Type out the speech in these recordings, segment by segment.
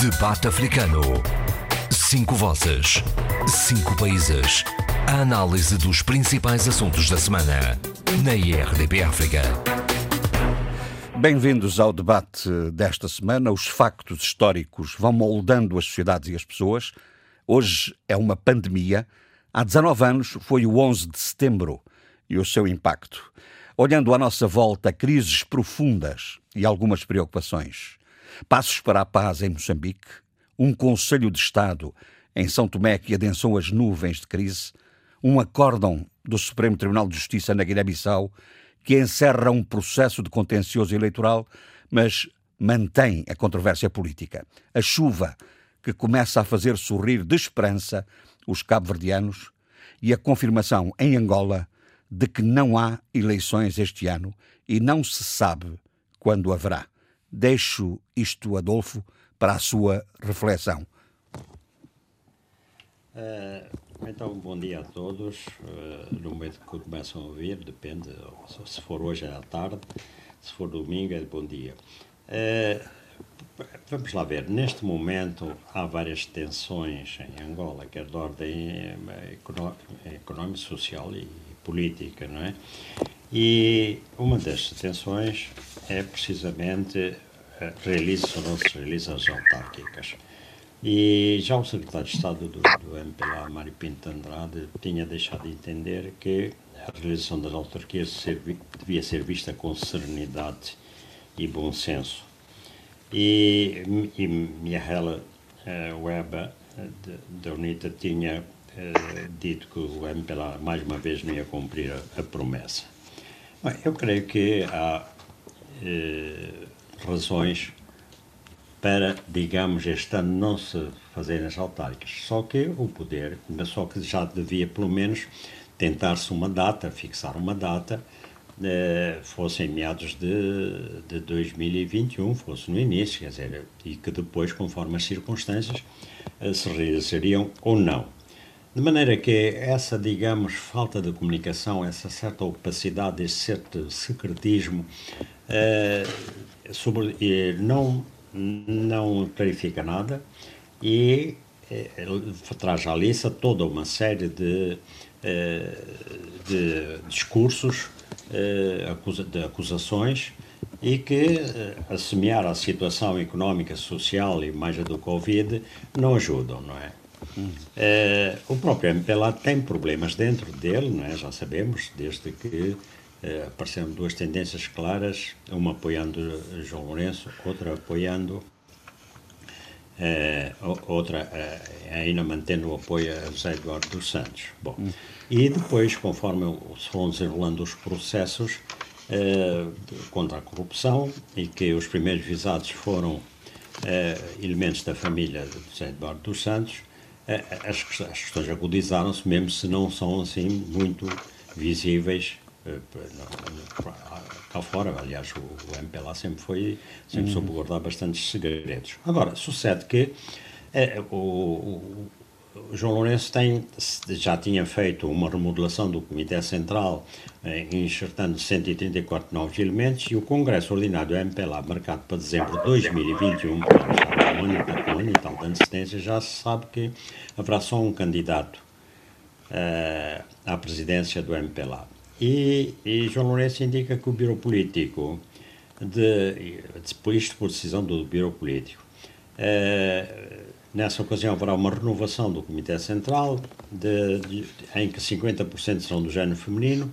Debate Africano. Cinco vozes. Cinco países. A análise dos principais assuntos da semana. Na IRDP África. Bem-vindos ao debate desta semana. Os factos históricos vão moldando as sociedades e as pessoas. Hoje é uma pandemia. Há 19 anos foi o 11 de setembro e o seu impacto. Olhando à nossa volta, crises profundas e algumas preocupações. Passos para a paz em Moçambique, um Conselho de Estado em São Tomé que adensou as nuvens de crise, um acórdão do Supremo Tribunal de Justiça na Guiné-Bissau que encerra um processo de contencioso eleitoral, mas mantém a controvérsia política. A chuva que começa a fazer sorrir de esperança os cabo-verdianos e a confirmação em Angola de que não há eleições este ano e não se sabe quando haverá. Deixo isto, Adolfo, para a sua reflexão. Uh, então, bom dia a todos. Uh, no momento que começam a ouvir, depende, se for hoje é à tarde, se for domingo é bom dia. Uh, vamos lá ver, neste momento há várias tensões em Angola, quer de ordem económica, social e política, não é? E uma das tensões é precisamente realiza ou não se as autárquicas. E já o secretário de Estado do, do MPLA, Mário Pinto Andrade, tinha deixado de entender que a realização das autarquias devia ser vista com serenidade e bom senso. E, e Miahela uh, Weber, da UNITA, tinha uh, dito que o MPLA, mais uma vez, não ia cumprir a, a promessa. Eu creio que há uh, razões para, digamos, este ano não se fazerem as autárquicas. Só que o poder, só que já devia pelo menos tentar-se uma data, fixar uma data, eh, fosse em meados de, de 2021, fosse no início, quer dizer, e que depois, conforme as circunstâncias, eh, se realizariam ou não. De maneira que essa, digamos, falta de comunicação, essa certa opacidade, esse certo secretismo, eh, sobre, não não clarifica nada e eh, traz à lista toda uma série de, eh, de discursos, eh, de acusações e que, a semear a situação económica, social e mais a do Covid, não ajudam, não é? Hum. o próprio MPLA tem problemas dentro dele, não é? já sabemos, desde que eh, apareceram duas tendências claras, uma apoiando João Lourenço, outra apoiando, eh, outra ainda mantendo o apoio a José Eduardo dos Santos. Bom, e depois, conforme se vão desenrolando os processos contra a corrupção, e que os primeiros visados foram elementos da família de José Eduardo dos Santos, as, as questões agudizaram-se, mesmo se não são assim muito visíveis eh, cá fora. Aliás, o, o MPLA sempre foi, sempre uhum. soube guardar bastantes segredos. Agora, sucede que é, o, o, João Lourenço tem, já tinha feito uma remodelação do Comitê Central, eh, enxertando 134 novos elementos, e o Congresso Ordinário do MPLA, marcado para dezembro de 2021, que já um ano, e tal de antecedência, já se sabe que haverá só um candidato uh, à presidência do MPLA. E, e João Lourenço indica que o Biro Político, de, de, isto por decisão do Biro Político, uh, nessa ocasião haverá uma renovação do Comitê Central, de, de, em que 50% serão do género feminino,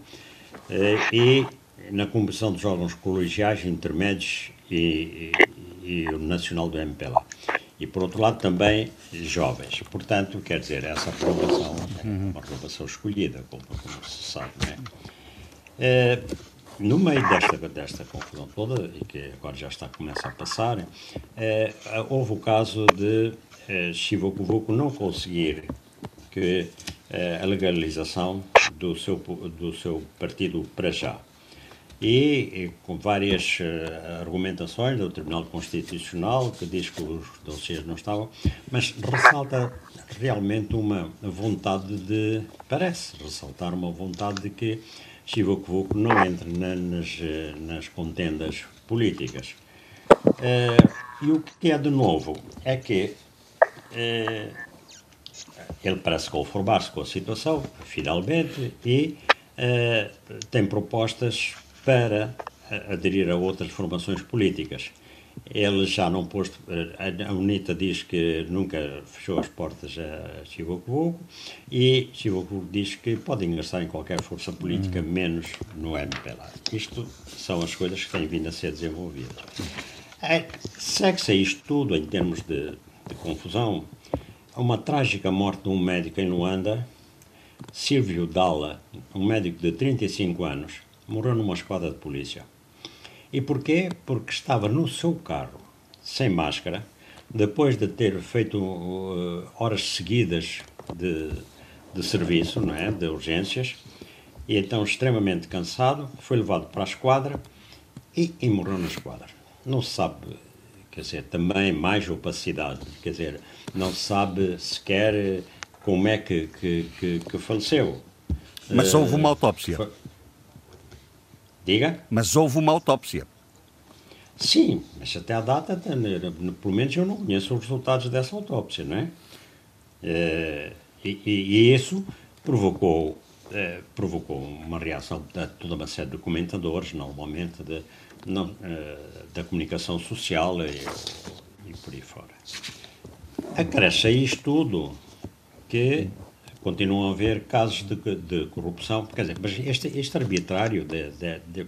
uh, e na composição dos órgãos colegiais, intermédios e, e, e o nacional do MPLA e, por outro lado, também jovens. Portanto, quer dizer, essa renovação é uma renovação escolhida, como, como se sabe, não é? É, no meio desta, desta confusão toda, e que agora já está começa a passar, é, houve o caso de é, Chivokuvuko não conseguir que é, a legalização do seu, do seu partido para já. E, e com várias argumentações do Tribunal Constitucional, que diz que os dossiês não estavam, mas ressalta realmente uma vontade de, parece ressaltar uma vontade de que Chivokuvuko não entra na, nas, nas contendas políticas. Uh, e o que é de novo é que uh, ele parece conformar-se com a situação, finalmente, e uh, tem propostas para aderir a outras formações políticas. Ele já não posto. A UNITA diz que nunca fechou as portas a Chivocovuco e Chivocovuco diz que pode ingressar em qualquer força política, menos no MPLA. Isto são as coisas que têm vindo a ser desenvolvidas. É, Segue-se isto tudo em termos de, de confusão. Uma trágica morte de um médico em Luanda, Silvio Dalla, um médico de 35 anos, morreu numa esquadra de polícia. E porquê? Porque estava no seu carro, sem máscara, depois de ter feito uh, horas seguidas de, de serviço, não é? de urgências, e então extremamente cansado, foi levado para a esquadra e, e morreu na esquadra. Não se sabe, quer dizer, também mais opacidade, quer dizer, não se sabe sequer como é que, que, que, que faleceu. Mas houve uma autópsia. Foi... Diga? Mas houve uma autópsia. Sim, mas até à data, pelo menos eu não conheço os resultados dessa autópsia, não é? é e, e, isso provocou, é, provocou uma reação de toda uma série de comentadores, normalmente de, não, é, da comunicação social e, e por aí fora. Acresce a isto tudo que continuam a haver casos de, de corrupção, quer dizer, mas este, este arbitrário de, de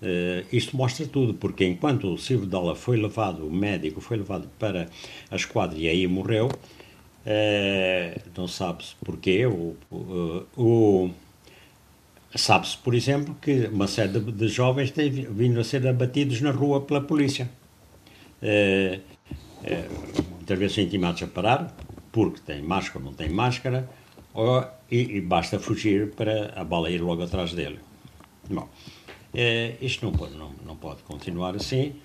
Uh, isto mostra tudo, porque enquanto o Silvio Dalla foi levado, o médico foi levado para a esquadra e aí morreu, uh, não sabe-se porquê, o, o, o sabe-se, por exemplo, que uma série de, de, jovens têm vindo a ser abatidos na rua pela polícia. Uh, muitas vezes intimados a parar, porque têm máscara ou não têm máscara, ou, e, e, basta fugir para a bala ir logo atrás dele. Bom, eh, isto não pode, não, não pode continuar assim,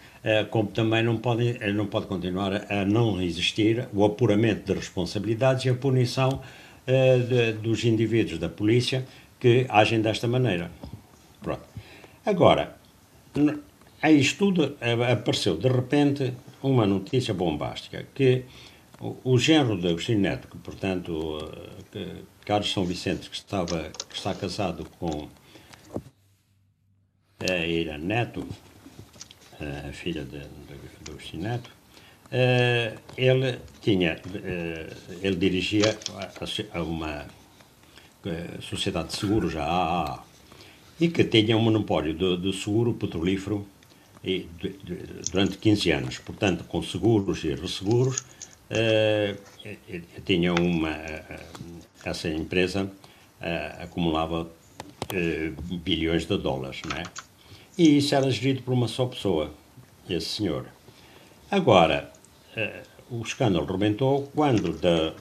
como também não pode, não pode continuar a não existir o apuramento de responsabilidades e a punição de, dos indivíduos da polícia que agem desta maneira. Pronto. Agora, a isto tudo apareceu de repente uma notícia bombástica que o, genro de Agostinho Neto, que portanto que Carlos São Vicente, que, estava, que está casado com a Ira Neto, a filha de, de, do Chineto, uh, ele tinha, ele dirigia a, uma sociedade de seguros, a AAA, e que tinha um monopólio de, de seguro petrolífero e, de, durante 15 anos. Portanto, com seguros e resseguros, tinha uma, essa empresa acumulava bilhões de dólares, não é? E isso era gerido por uma só pessoa, esse senhor. Agora, o escândalo rebentou quando da,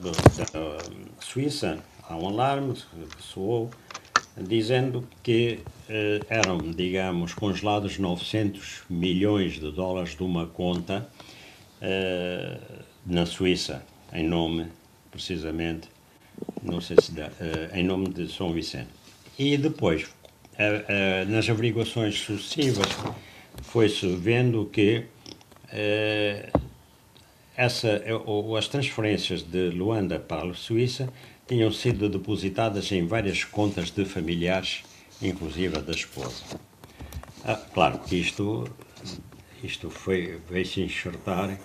Suíça há um alarme que soou dizendo que uh, eram, digamos, congelados 900 milhões de dólares de uma conta uh, na Suíça, em nome, precisamente, não sei se dá, em nome de São Vicente. E depois nas averiguações sucessivas foi-se vendo que essa, as transferências de Luanda para a Suíça tinham sido depositadas em várias contas de familiares, inclusive a da esposa. Ah, claro que isto, isto foi, veio-se enxertar,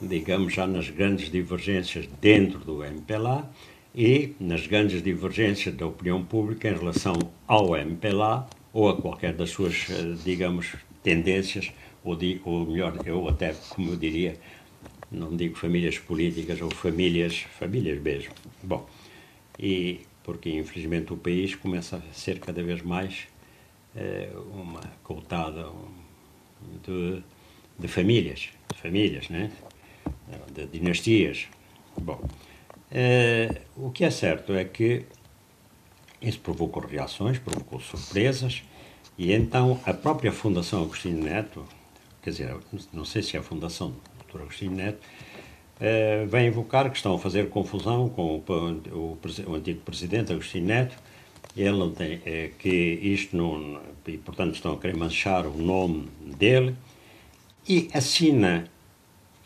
digamos, já nas grandes divergências dentro do MPLA, e nas grandes divergências da opinião pública em relação ao MPLA ou a qualquer das suas, eh, digamos, tendências, ou, de, ou melhor, eu até, como eu diria, não digo famílias políticas ou famílias, famílias mesmo. Bom, e porque infelizmente o país começa a ser cada vez mais eh, uma coutada de, de famílias, de famílias, né? de dinastias. Bom, Uh, o que é certo é que isso provocou reações, provocou surpresas, e então a própria Fundação Agostinho Neto, quer dizer, não sei se é a Fundação do Dr. Agostinho Neto, uh, vem invocar que estão a fazer confusão com o, o, o antigo presidente Agostinho Neto, ele tem, é, que isto não, e portanto estão a querer manchar o nome dele, e assina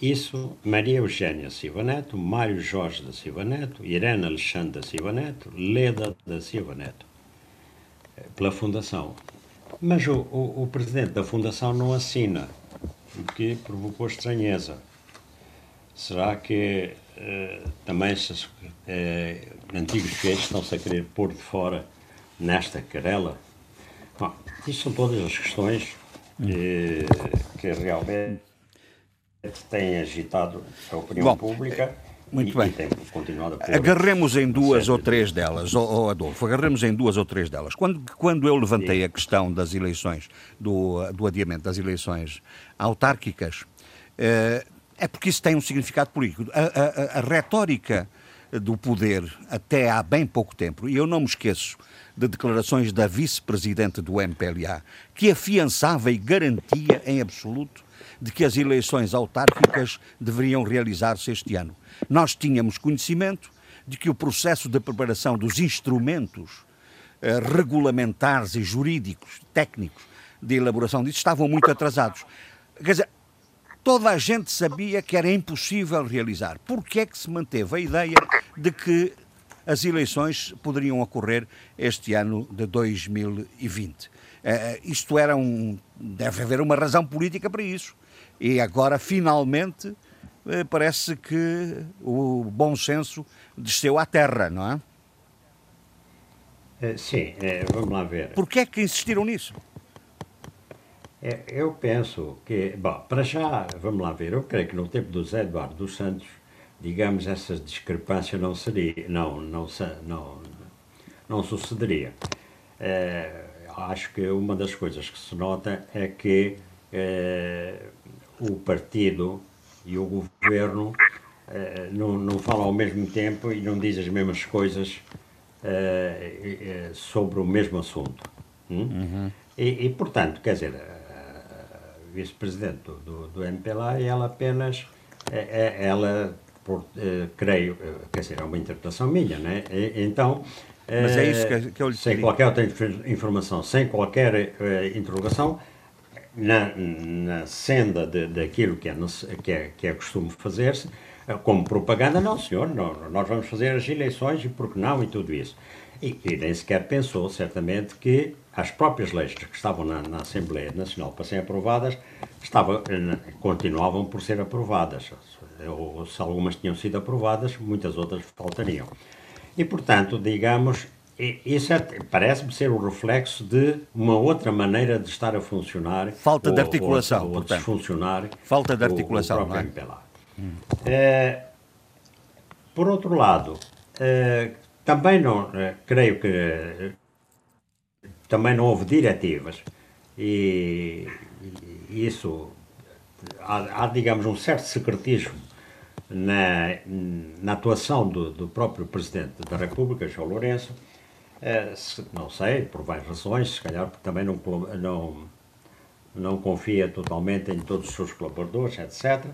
isso Maria Eugênia Silva Neto, Mário Jorge da Silva Neto, Irene Alexandre da Silva Neto, Leda da Silva Neto, eh, pela Fundação. Mas o, o, o presidente da Fundação não assina, o que provocou estranheza. Será que eh, também esses eh, antigos fiéis estão-se a querer pôr de fora nesta querela? Bom, isto são todas as questões que, que realmente têm agitado a opinião Bom, pública. Muito e, bem. E tem continuado a agarremos em duas ou três delas, oh, oh, Adolfo, agarremos em duas ou três delas. Quando, quando eu levantei a questão das eleições, do, do adiamento das eleições autárquicas, eh, é porque isso tem um significado político. A, a, a retórica do poder até há bem pouco tempo, e eu não me esqueço de declarações da vice-presidente do MPLA, que afiançava e garantia em absoluto de que as eleições autárquicas deveriam realizar-se este ano. Nós tínhamos conhecimento de que o processo de preparação dos instrumentos eh, regulamentares e jurídicos, técnicos, de elaboração disso estavam muito atrasados. Quer dizer, toda a gente sabia que era impossível realizar. Por que é que se manteve a ideia de que as eleições poderiam ocorrer este ano de 2020? Uh, eh, isto era um. Deve haver uma razão política para isso. E agora, finalmente, eh, parece que o bom senso desceu à terra, não é? Eh, sim, vamos lá ver. Porquê é que insistiram nisso? É, eu penso que, bom, para já, vamos lá ver, eu creio que no tempo do Zé Eduardo dos Santos, digamos, essa discrepância não seria, não, não, não, não sucederia. É, acho que uma das coisas que se nota é que é, o partido e o governo uh, não, não falam ao mesmo tempo e não dizem as mesmas coisas uh, sobre o mesmo assunto. Hum? Uhum. E, e, portanto, quer dizer, vice-presidente do, do, do, MPLA, ela apenas, ela, por, creio, quer dizer, é uma interpretação minha, né? E, então, mas é isso que, que eu lhe Sem qualquer outra informação, sem qualquer interrogação, na, na senda de, daquilo que é, que é, que é costume fazer-se, como propaganda, não, senhor, não, nós vamos fazer as eleições e por que não e tudo isso. E, e nem sequer pensou, certamente, que as próprias leis que estavam na, na Assembleia Nacional para serem aprovadas estava, eh, continuavam por ser aprovadas. Ou, se algumas tinham sido aprovadas, muitas outras faltariam. E, portanto, digamos, isso é, parece-me ser o reflexo de uma outra maneira de estar a funcionar. Falta ou, de articulação, ou, ou portanto. funcionar. Falta de articulação, o, o não é? Hum. É, por outro lado, é, também não, creio que também não houve diretivas e, e isso há, há, digamos, um certo secretismo na, na atuação do, do próprio Presidente da República, João Lourenço, é, não sei, por várias razões, se calhar porque também não, não, não confia totalmente em todos os seus colaboradores, etc.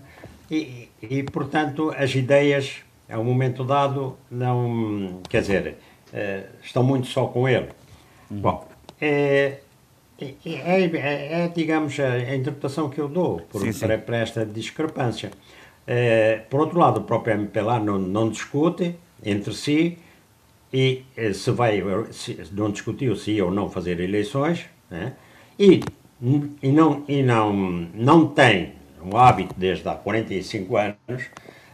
E, e, portanto, as ideias, a um momento dado, não. Quer dizer, é, estão muito só com ele. Uhum. Bom, é, é, é, é, digamos, a, interpretação que eu dou por, sim, sim. Para, para, esta discrepância. É, por outro lado, o próprio MPLA não, não discute entre si e eh, se vai, se, não discutiu se ia ou não fazer eleições, né? e, e, não, e não, não tem um hábito desde há 45 anos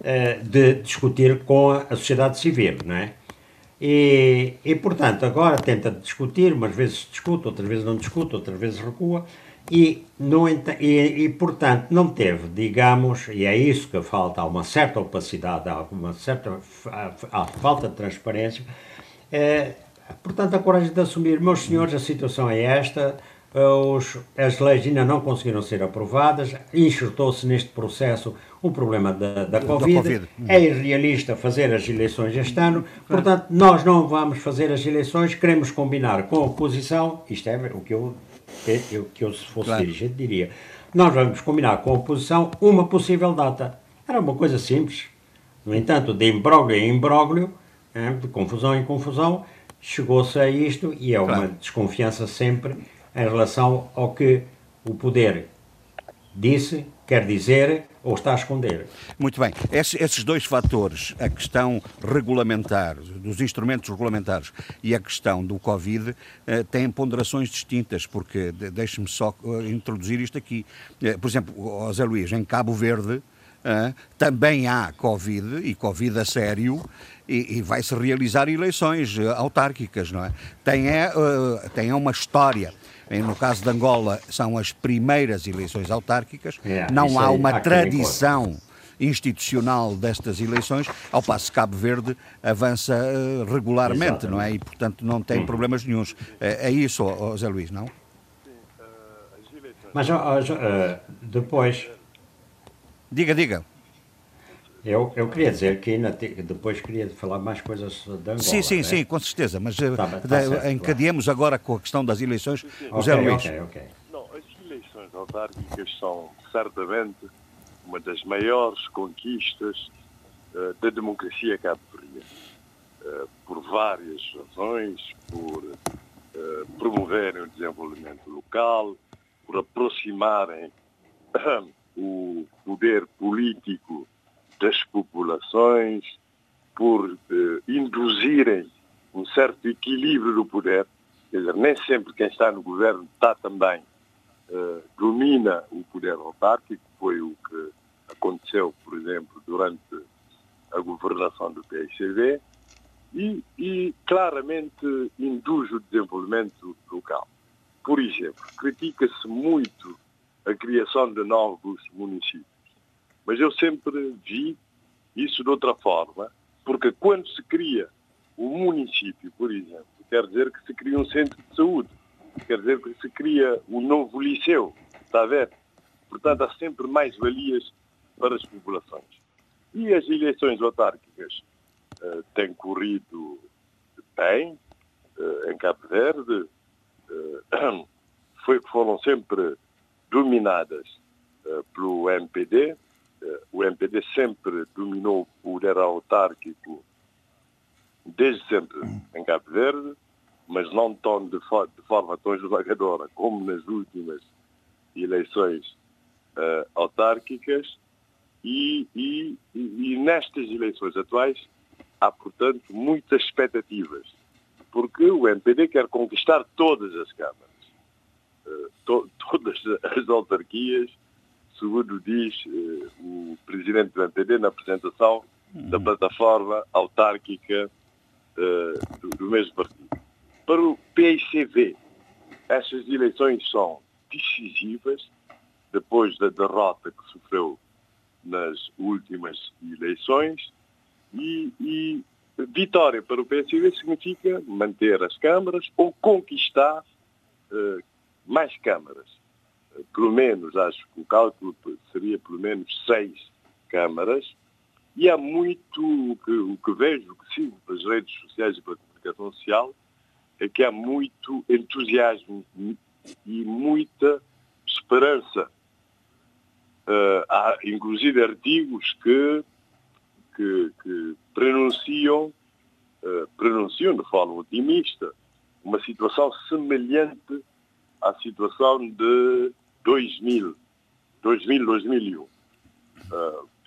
eh, de discutir com a sociedade civil, né? E, e, portanto, agora tenta discutir, umas vezes discute, outras vezes não discute, outras vezes recua, e, no, e, e, portanto, não teve, digamos, e é isso que falta, há uma certa opacidade, há uma certa há falta de transparência, é, portanto, a coragem de assumir, meus senhores, a situação é esta, os, as leis ainda não conseguiram ser aprovadas, enxertou-se neste processo o problema da, da, COVID, da COVID. é irrealista fazer as eleições este ano, portanto, nós não vamos fazer as eleições, queremos combinar com a oposição, isto é o que eu, eu que eu se fosse claro. dirigente diria, nós vamos combinar com a oposição uma possível data. Era uma coisa simples. No entanto, de imbróglio em imbróglio, é, de confusão em confusão, chegou-se a isto e é uma desconfiança sempre em relação ao que o poder disse, quer dizer ou está a esconder. Muito bem. esses dois fatores, a questão regulamentar, dos instrumentos regulamentares e a questão do Covid, eh, têm ponderações distintas, porque deixe-me só eh, introduzir isto aqui. Eh, por exemplo, José Luís, em Cabo Verde, também há Covid, e Covid a sério, e, e vai-se realizar eleições autárquicas, não é? Tem, é, tem uma história no caso de Angola, são as primeiras eleições autárquicas. É, não há uma tradição institucional destas eleições, ao passo que Cabo Verde avança uh, regularmente, Exatamente. não é? E, portanto, não tem hum. problemas nenhums. É, é isso, José Luís, não? Sim. Mas uh, depois... Diga, diga. Eu, eu queria dizer que ainda te, depois queria falar mais coisas da Angola. Sim, sim, né? sim, com certeza. Mas tá, tá certo, encadeemos claro. agora com a questão das eleições. Sim, sim. José okay, Luís. Okay, okay. Não, as eleições autárquicas são certamente uma das maiores conquistas uh, da democracia cabo-verdiana. Uh, por várias razões, por uh, promoverem o desenvolvimento local, por aproximarem o poder político das populações, por eh, induzirem um certo equilíbrio do poder. Quer dizer, nem sempre quem está no governo está também, eh, domina o poder autárquico, foi o que aconteceu, por exemplo, durante a governação do PSCV, e, e claramente induz o desenvolvimento local. Por exemplo, critica-se muito a criação de novos municípios. Mas eu sempre vi isso de outra forma, porque quando se cria um município, por exemplo, quer dizer que se cria um centro de saúde, quer dizer que se cria um novo liceu, está a ver? Portanto, há sempre mais valias para as populações. E as eleições autárquicas uh, têm corrido bem uh, em Cabo Verde, uh, foi, foram sempre dominadas pelo MPD, o MPD sempre dominou o poder autárquico desde sempre em Cabo Verde, mas não tão de, de forma tão esmagadora como nas últimas eleições uh, autárquicas. E, e, e, nestas eleições atuais há, portanto, muitas expectativas, porque o MPD quer conquistar todas as câmaras, uh, to todas as autarquias segundo diz eh, o presidente do MPD na apresentação da uhum. plataforma autárquica eh, do, do, mesmo partido. Para o PICV, estas eleições são decisivas, depois da derrota que sofreu nas últimas eleições, e, e vitória para o PSV significa manter as câmaras ou conquistar eh, mais câmaras pelo menos, acho que o cálculo seria pelo menos seis câmaras, e há muito o que, o que vejo, o que sigo pelas redes sociais e pela comunicação social, é que há muito entusiasmo e muita esperança. Uh, há inclusive artigos que, que, que pronunciam, uh, pronunciam de forma otimista uma situação semelhante à situação de 2000, 2000, 2001, uh,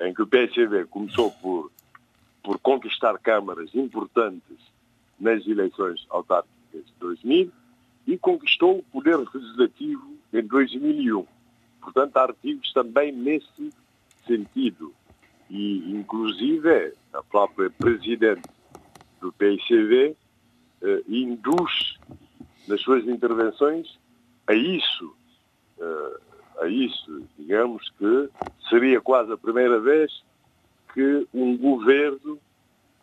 em que o PSV começou por, por conquistar câmaras importantes nas eleições autárquicas de 2000 e conquistou o poder legislativo em 2001. Portanto, há artigos também nesse sentido. E, inclusive, a própria presidente do PICV eh, induz nas suas intervenções a isso, a isso, digamos que seria quase a primeira vez que um governo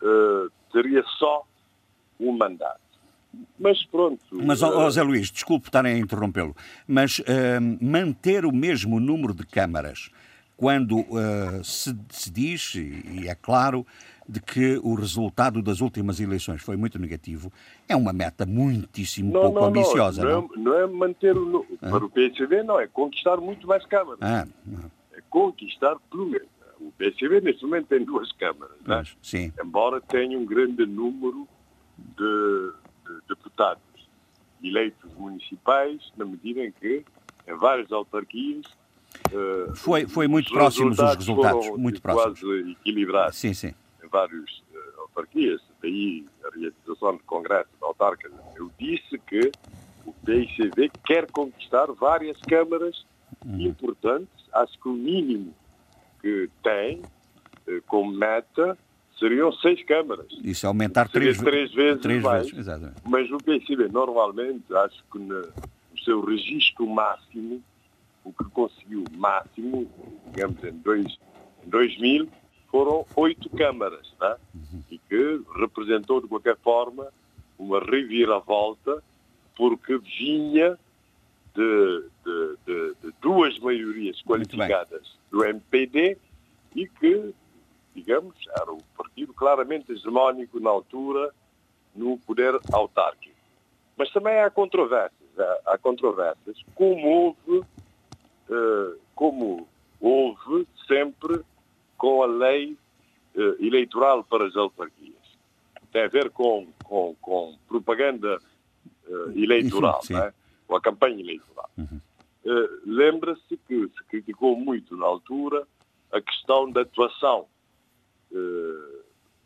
uh, teria só um mandato. Mas pronto. Mas, oh, José Luís, desculpe estar a interrompê-lo, mas uh, manter o mesmo número de câmaras quando uh, se, se, diz, e é claro, de que o resultado das últimas eleições foi muito negativo, é uma meta muitíssimo não, pouco não, ambiciosa. Não, não, não, é manter o. Ah. Para o PSV, não, é conquistar muito mais câmaras. Ah. É conquistar pelo menos. O PSV, neste momento, tem duas câmaras, né? sim. embora tenha um grande número de, de deputados eleitos municipais, na medida em que, em várias autarquias, Uh, foi, foi muito próximos os resultados, muito próximos. Quase equilibrados sim, sim. Em vários uh, autarquias. Daí a realização do Congresso da Autarca. Eu disse que o PICV quer conquistar várias câmaras uhum. importantes. Acho que o mínimo que tem uh, como meta seriam seis câmaras. Isso, aumentar três, três, vezes três mais. Vezes, exatamente. Mas o PCB, normalmente, acho que no, no seu registro máximo, o que conseguiu máximo, digamos, em, dois, em 2000, foram oito câmaras, uhum. e que representou, de qualquer forma, uma reviravolta, porque vinha de, de, de, de duas maiorias qualificadas do MPD e que digamos, era o partido claramente hegemónico na altura no poder autárquico. Mas também há controvérsias, há, controvérsias, como houve, eh, como houve sempre com a lei eh, eleitoral para as autarquias. Tem a ver com, com, com propaganda eh, eleitoral, sim, sim. É? com a campanha eleitoral. Uhum. Lembra-se que se criticou muito na altura a questão da atuação eh,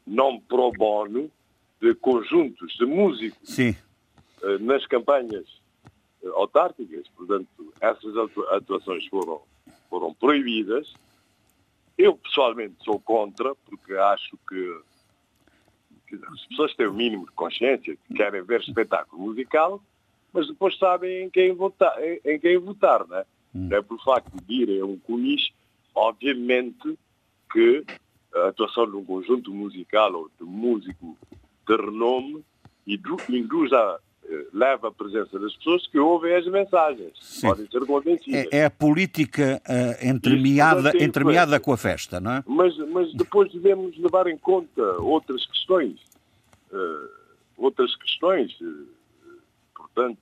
não pro bono de conjuntos de músicos Sim. Eh, nas campanhas eh, autárquicas. Portanto, essas atuações foram, foram proibidas. Eu, pessoalmente, sou contra, porque acho que, que as pessoas têm o mínimo de consciência, que querem ver espetáculo musical, mas depois sabem em quem votar, em, em quem votar, né? Hum. É por facto de irem a um conis, obviamente que a atuação de um conjunto musical ou de músico de renome induz a leva a presença das pessoas que ouvem as mensagens, Sim. podem ser convencidas. É, é a política uh, entremeada, entremeada com a festa, não é? Mas, mas depois devemos levar em conta outras questões. Uh, outras questões, uh, portanto,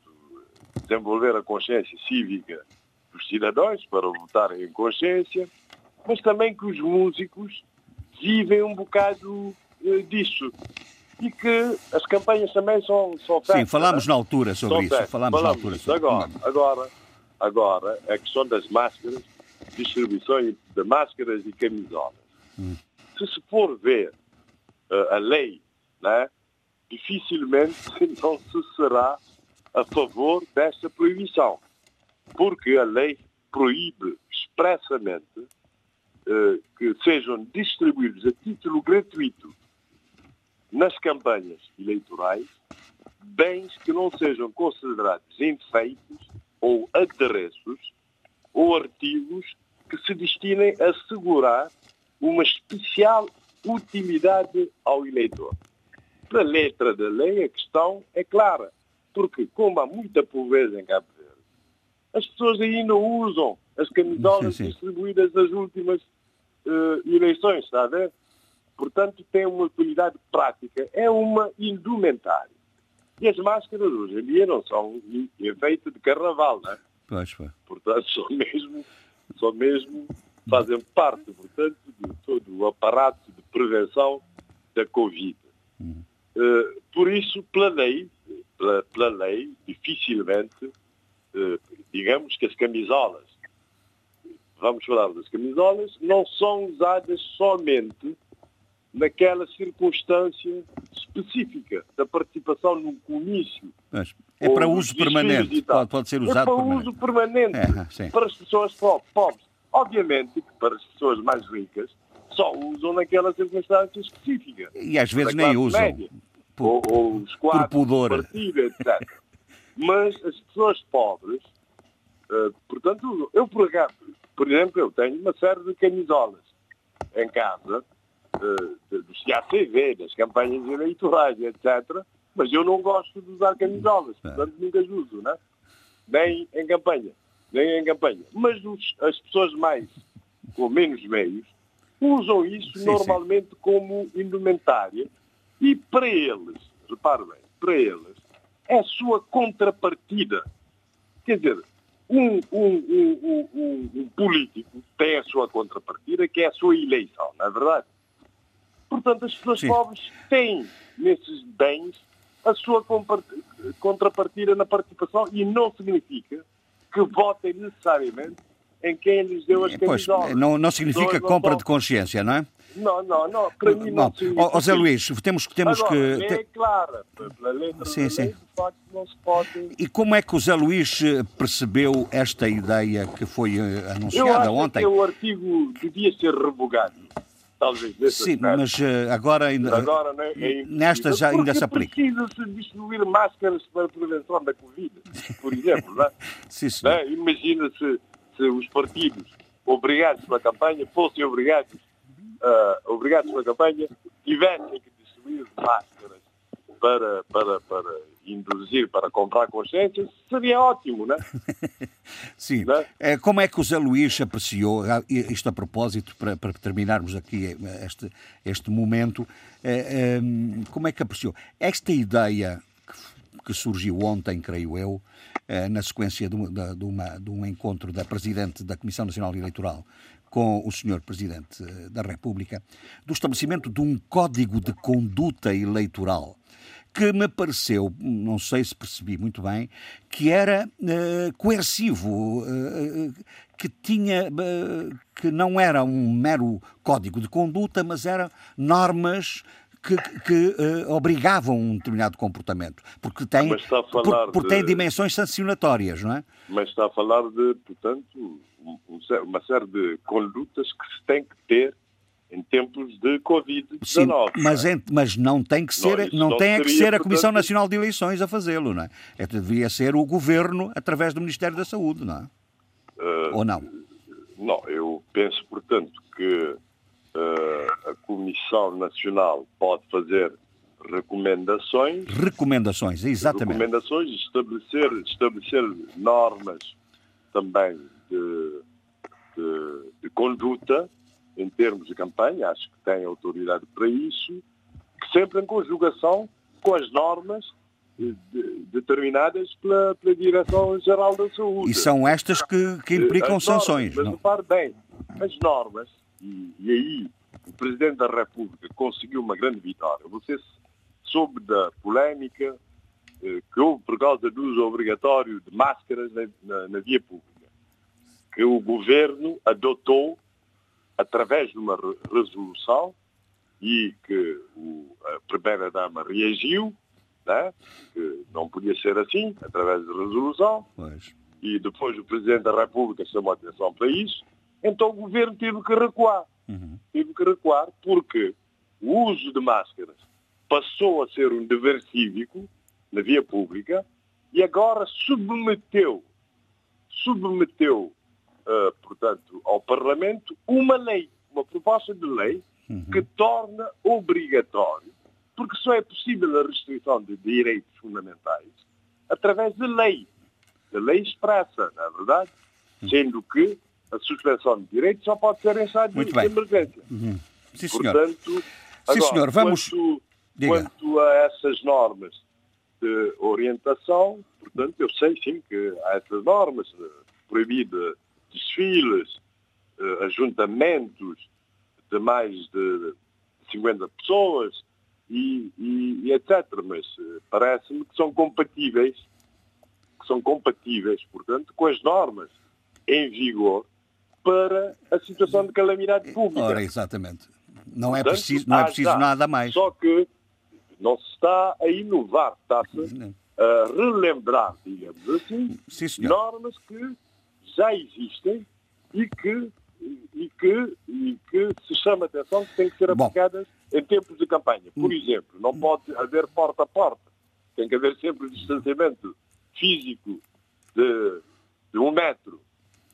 desenvolver a consciência cívica dos cidadãos para votarem em consciência, mas também que os músicos vivem um bocado disso. E que as campanhas também são, são feitas. Sim, falámos né? na altura sobre isso. Falámos, na altura sobre agora, agora, agora, a questão das máscaras, distribuição de máscaras e camisolas. Hum. Se se for ver uh, a lei, né, dificilmente não se será a favor desta proibição. Porque a lei proíbe expressamente eh, que sejam distribuídos a título gratuito nas campanhas eleitorais bens que não sejam considerados enfeites ou adereços ou artigos que se destinem a assegurar uma especial utilidade ao eleitor. Para a letra da lei, a questão é clara, porque, como há muita pobreza em Cabo Verde, as pessoas ainda usam as camisolas sim, sim. distribuídas nas últimas uh, eleições, está a ver? Portanto, tem uma utilidade prática. É uma indumentária. E as máscaras hoje em dia não são efeito de carnaval, não é? Pois, pois. Portanto, só mesmo, só mesmo fazem parte, portanto, de todo o aparato de prevenção da Covid. Uhum. Uh, por isso, pela lei, dificilmente, uh, digamos que as camisolas vamos falar das camisolas, não são usadas somente naquela circunstância específica da participação num comício. Mas é para uso permanente, pode, pode, ser usado é para permanente. uso permanente é, para as pessoas pobres. Obviamente que para as pessoas mais ricas só usam naquela circunstância específica. E às vezes nem usam. Média, por, ou, os quatro por pudor. Partida, etc. Mas as pessoas pobres, uh, portanto, eu por acaso, por exemplo, eu tenho uma série de camisolas em casa, de, dos CACV, das campanhas eleitorais, etc. Mas eu não gosto de usar camisolas, é. portanto nunca as uso, né? nem em campanha, nem em campanha. Mas os, as pessoas mais, com menos meios, usam isso sim, normalmente sim. como indumentária e para eles, repare bem, para eles, é a sua contrapartida. Quer dizer, um, um, um, um, político tem a sua contrapartida, que é a sua eleição, não é verdade? Portanto, as pessoas Sim. pobres têm nesses bens a sua contrapartida na participação e não significa que votem necessariamente em quem lhes deu as Pois, camisolas. não, não significa não compra são- de consciência, não é? Não, não, não. Para mim não isso. Luís, temos, temos Agora, que. é clara, pela letra Sim, sim. lei, facto, não se pode... E como é que o Zé Luís eh, percebeu esta ideia que foi eh, Eu anunciada acho ontem? que o artigo devia ser revogado. Talvez Sim, mas eh, agora ainda. Agora né, é Nesta já ainda se aplica. precisa-se distribuir máscaras para a prevenção da Covid, por exemplo. Não é? Sim. Né? Imagina se, se os partidos obrigados pela campanha fossem obrigados, ah, obrigados pela campanha, tivessem que distribuir máscaras para, para, para induzir, para comprar consciência, seria ótimo, né? Sim. Não é? Eh, Como é que o Zé Luís apreciou, ah, isto a propósito, para, para terminarmos aqui eh, este, este momento, eh, eh, como é que apreciou esta ideia que, surgiu ontem, creio eu, na sequência de, uma- de uma- de um encontro da Presidente da Comissão Nacional Eleitoral com o Sr. Presidente da República, do estabelecimento de um código de conduta eleitoral que me pareceu, não sei se percebi muito bem, que era eh, coercivo, eh, que tinha, eh, que não era um mero código de conduta, mas eram normas que, que, obrigavam um determinado comportamento, porque tem, por- porque tem de- dimensões sancionatórias, não é? Mas está a falar de, portanto, um- um uma série de condutas que se tem que ter em tempos de Sim, Covid-19. mas, não é? mas não tem que ser, não, não tem é que seria, ser a Comissão portanto- Nacional de Eleições a fazê-lo, não é? é? Devia ser o Governo através do Ministério da Saúde, não é? Eh, Ou não? Não, eu penso, portanto, que eh, a Comissão Nacional pode fazer recomendações, Recomendações, exatamente. recomendações, estabelecer, estabelecer normas também de, de, de conduta em termos de campanha, acho que tem autoridade para isso, que sempre em conjugação com as normas eh, de- determinadas pela, pela Direção-Geral da Saúde. E são estas que, que implicam As normas, sanções. Mas não? repare bem, as normas, e, e aí o Presidente da República conseguiu uma grande vitória. Você soube da polémica eh, que houve por causa do uso obrigatório de máscaras na, na- na via pública, que o Governo adotou através de uma re- resolução e que o- a Primeira-Dama reagiu, né, que não podia ser assim, através de resolução, Pois. e depois o Presidente da República chamou a atenção para isso, então o governo teve que recuar. Uhum. Teve que recuar porque o uso de máscaras passou a ser um dever cívico na via pública e agora submeteu, submeteu, eh, portanto, ao Parlamento uma lei, uma proposta de lei que torna obrigatório, porque só é possível a restrição de direitos fundamentais através de lei, de lei expressa, não é verdade? Sendo que a suspensão de direitos só pode ser em estado de emergência. Sim, senhor. Portanto, Sim, agora, senhor, vamos- Quanto, quanto a essas normas de orientação, portanto, eu sei sim que há essas normas, eh, proibido desfiles, eh, ajuntamentos de mais de 50 pessoas e, e- e etc. Mas eh, parece-me que são compatíveis, que são compatíveis, portanto, com as normas em vigor para a situação de calamidade pública. Ora, exatamente. Não é Portanto, preciso, não é preciso já. nada mais. Só que não se está a inovar, está-se a relembrar, digamos assim, Sim, normas que já existem e que, e, que, e que se chama a atenção que têm que ser Bom. aplicadas em tempos de campanha. Por exemplo, não pode haver porta a porta. Tem que haver sempre o distanciamento físico de, de um metro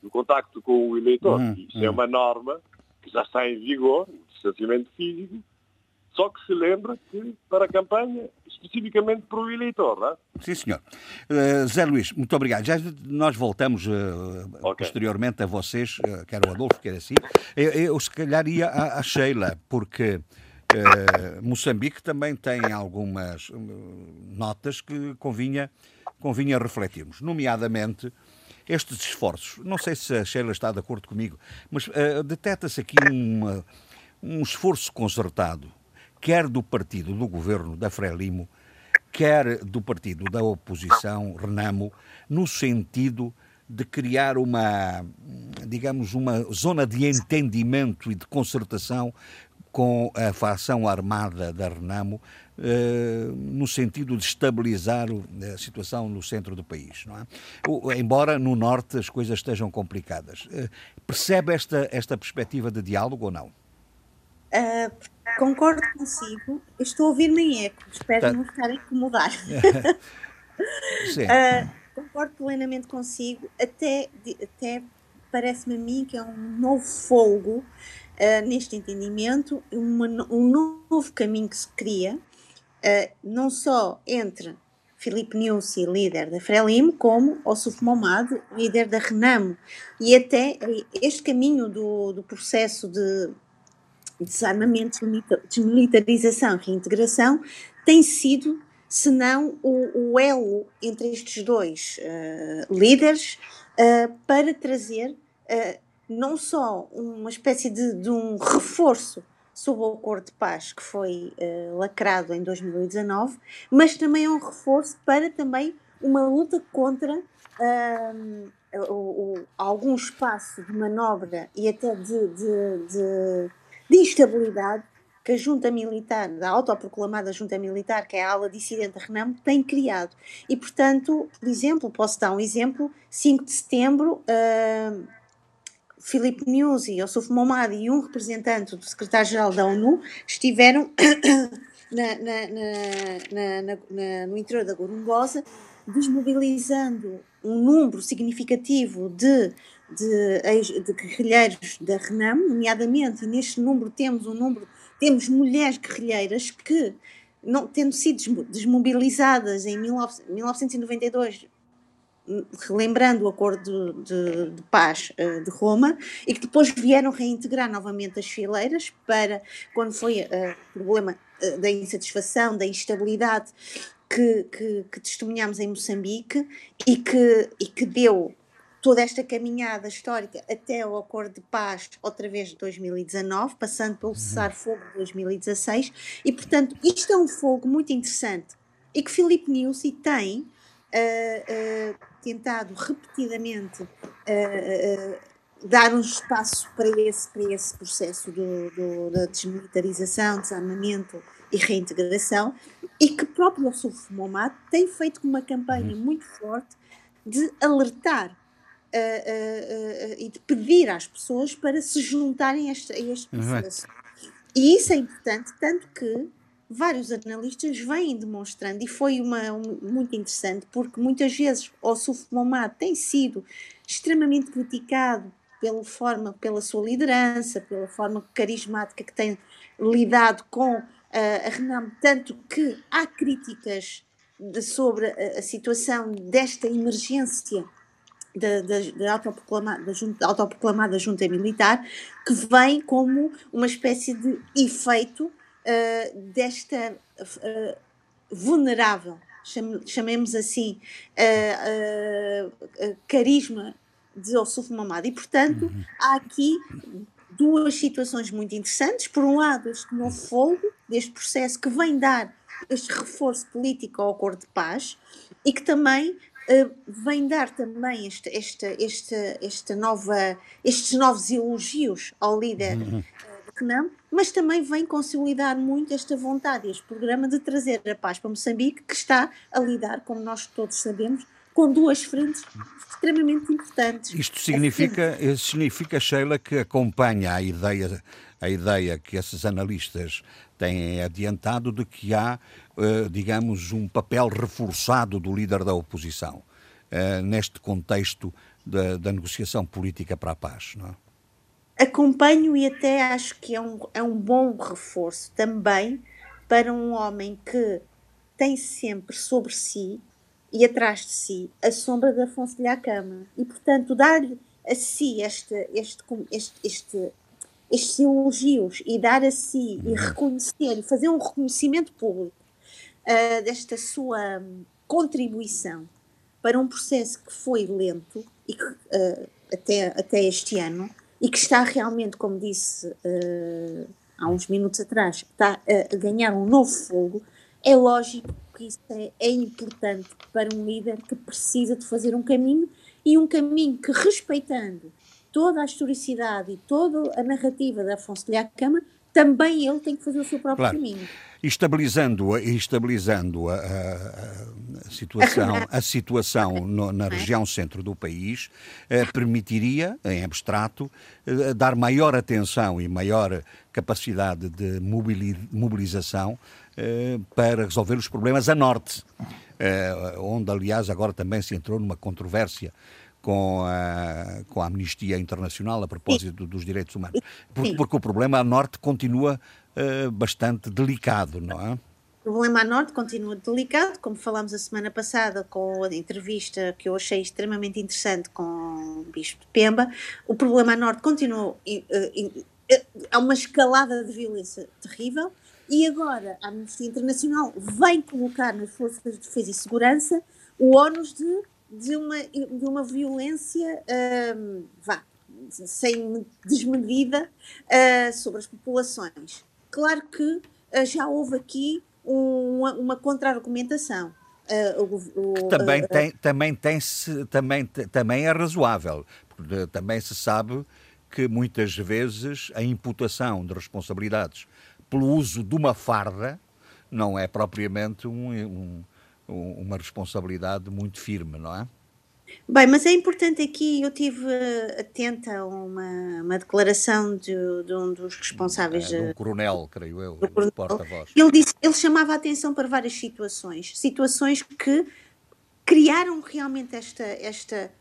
no contacto com o eleitor. Uhum, Isso é uma norma que já está em vigor, o distanciamento físico, só que se lembra que para a campanha, especificamente para o eleitor, não é? Sim, senhor. Eh, Zé Luís, muito obrigado. Já nós voltamos eh, Ok. posteriormente a vocês, eh, quer o Adolfo, quer assim. Eu, eu se calhar ia à, à Sheila, porque eh, Moçambique também tem algumas hum, notas que convinha, convinha refletirmos, nomeadamente estes esforços. Não sei se a Sheila está de acordo comigo, mas detecta-se aqui uma- um esforço concertado, quer do partido do governo da Frelimo, quer do partido da oposição, Renamo, no sentido de criar uma, digamos, uma zona de entendimento e de concertação com a facção armada da Renamo, eh, no sentido de estabilizar a situação no centro do país. É? Embora no norte as coisas estejam complicadas. Eh, percebe esta, esta perspectiva de diálogo ou não? Uh, concordo consigo. estou a ouvir-me em eco. Espero tá. não ficar a incomodar. Sim. Uh, concordo plenamente consigo. Até, até parece-me a mim que é um novo fogo uh, neste entendimento, uma, um novo caminho que se cria, uh, não só entre Filipe Niusi, líder da Frelimo, como Ossuf Momad, líder da Renamo. E até este caminho do, do processo de desarmamento, desmilitarização, reintegração, tem sido, senão, o, o elo entre estes dois uh, líderes uh, para trazer uh, não só uma espécie de, de, um reforço sobre o acordo de paz que foi lacrado em 2019, mas também é um reforço para também uma luta contra o, o, algum espaço de manobra e até de, de, de, de instabilidade que a junta militar, da autoproclamada junta militar, que é a ala dissidente da Renamo, tem criado. E, portanto, por exemplo, posso dar um exemplo, 5 de setembro, uh, Filipe Nyusi, Yusuf Momadi e um representante do secretário-geral da ONU estiveram na, na, na, no interior da Gorungosa, desmobilizando um número significativo de, de, de guerrilheiros da RENAM, nomeadamente, e neste número temos um número, temos mulheres guerrilheiras que, não, tendo sido desmobilizadas em 19, 1992 relembrando o acordo de, de paz uh, de Roma e que depois vieram reintegrar novamente as fileiras para quando foi uh, o problema uh, da insatisfação, da instabilidade que, que, que testemunhamos em Moçambique e que, e que deu toda esta caminhada histórica até o acordo de paz outra vez de 2019, passando pelo uhum. cessar-fogo de 2016 e portanto isto é um fogo muito interessante e que Filipe Nilsi tem uh, tentado repetidamente dar um espaço para esse, para esse processo do, do, da desmilitarização, desarmamento e reintegração, e que próprio Ossuf Momad tem feito uma campanha uhum. muito forte de alertar Uh, uh, uh, e de pedir às pessoas para se juntarem a este, a este uhum. processo. Uhum. E isso é importante, tanto que vários analistas vêm demonstrando, e foi uma, um, muito interessante, porque muitas vezes o Suf Momad tem sido extremamente criticado pela forma, pela sua liderança, pela forma carismática que tem lidado com uh, a Renam, tanto que há críticas de, sobre a, a, situação desta emergência da, da, da, autoproclamada, da, junta, autoproclamada junta militar, que vem como uma espécie de efeito uh, desta uh, vulnerável, chamemos assim, uh, carisma de Ossuf Mamad. E, portanto, uhum. há aqui duas situações muito interessantes. Por um lado, este novo fogo, deste processo que vem dar este reforço político ao acordo de paz e que também uh, vem dar também este, este, este, esta nova, estes novos elogios ao líder uhum que não, mas também vem consolidar muito esta vontade, este programa de trazer a paz para Moçambique, que está a lidar, como nós todos sabemos, com duas frentes extremamente importantes. Isto significa, significa Sheila, que acompanha a ideia, a ideia que esses analistas têm adiantado de que há, eh, digamos, um papel reforçado do líder da oposição eh, neste contexto da, da negociação política para a paz, não é? acompanho e até acho que é um, é um bom reforço também para um homem que tem sempre sobre si e atrás de si a sombra de Afonso de Cama e portanto dar-lhe a si este, este, este, este, estes elogios e dar a si e reconhecer e fazer um reconhecimento público uh, desta sua contribuição para um processo que foi lento e que uh, até, até este ano e que está realmente, como disse uh, há uns minutos atrás, está a ganhar um novo fogo, é lógico que isso é, é importante para um líder que precisa de fazer um caminho e um caminho que, respeitando toda a historicidade e toda a narrativa de Afonso de Cama, também ele tem que fazer o seu próprio claro. caminho. Estabilizando, estabilizando a, a, a situação, a situação no, na região centro do país, eh, permitiria, em abstrato, eh, dar maior atenção e maior capacidade de mobilização eh, para resolver os problemas a norte, eh, onde, aliás, agora também se entrou numa controvérsia com a, com a Amnistia Internacional a propósito dos direitos humanos. Porque, porque o problema a norte continua uh, bastante delicado, não é? O problema a norte continua delicado, como falámos a semana passada com a entrevista que eu achei extremamente interessante com o Bispo de Pemba. O problema a norte continua. Há uma escalada de violência terrível e agora a Amnistia Internacional vem colocar nas Forças de Defesa e Segurança o ónus de de uma, de uma violência, um, vá, sem desmedida uh, sobre as populações. Claro que uh, já houve aqui uma, uma contra-argumentação. Uh, também, tem, também, tem -se, também, também é razoável, porque também se sabe que muitas vezes a imputação de responsabilidades pelo uso de uma farda não é propriamente um, um uma responsabilidade muito firme, não é? Bem, mas é importante aqui, eu tive atenta a uma, uma declaração de, de um dos responsáveis. É, do eh, coronel, creio eu, do porta-voz. Ele, disse, ele chamava a atenção para várias situações, situações que criaram realmente esta, esta,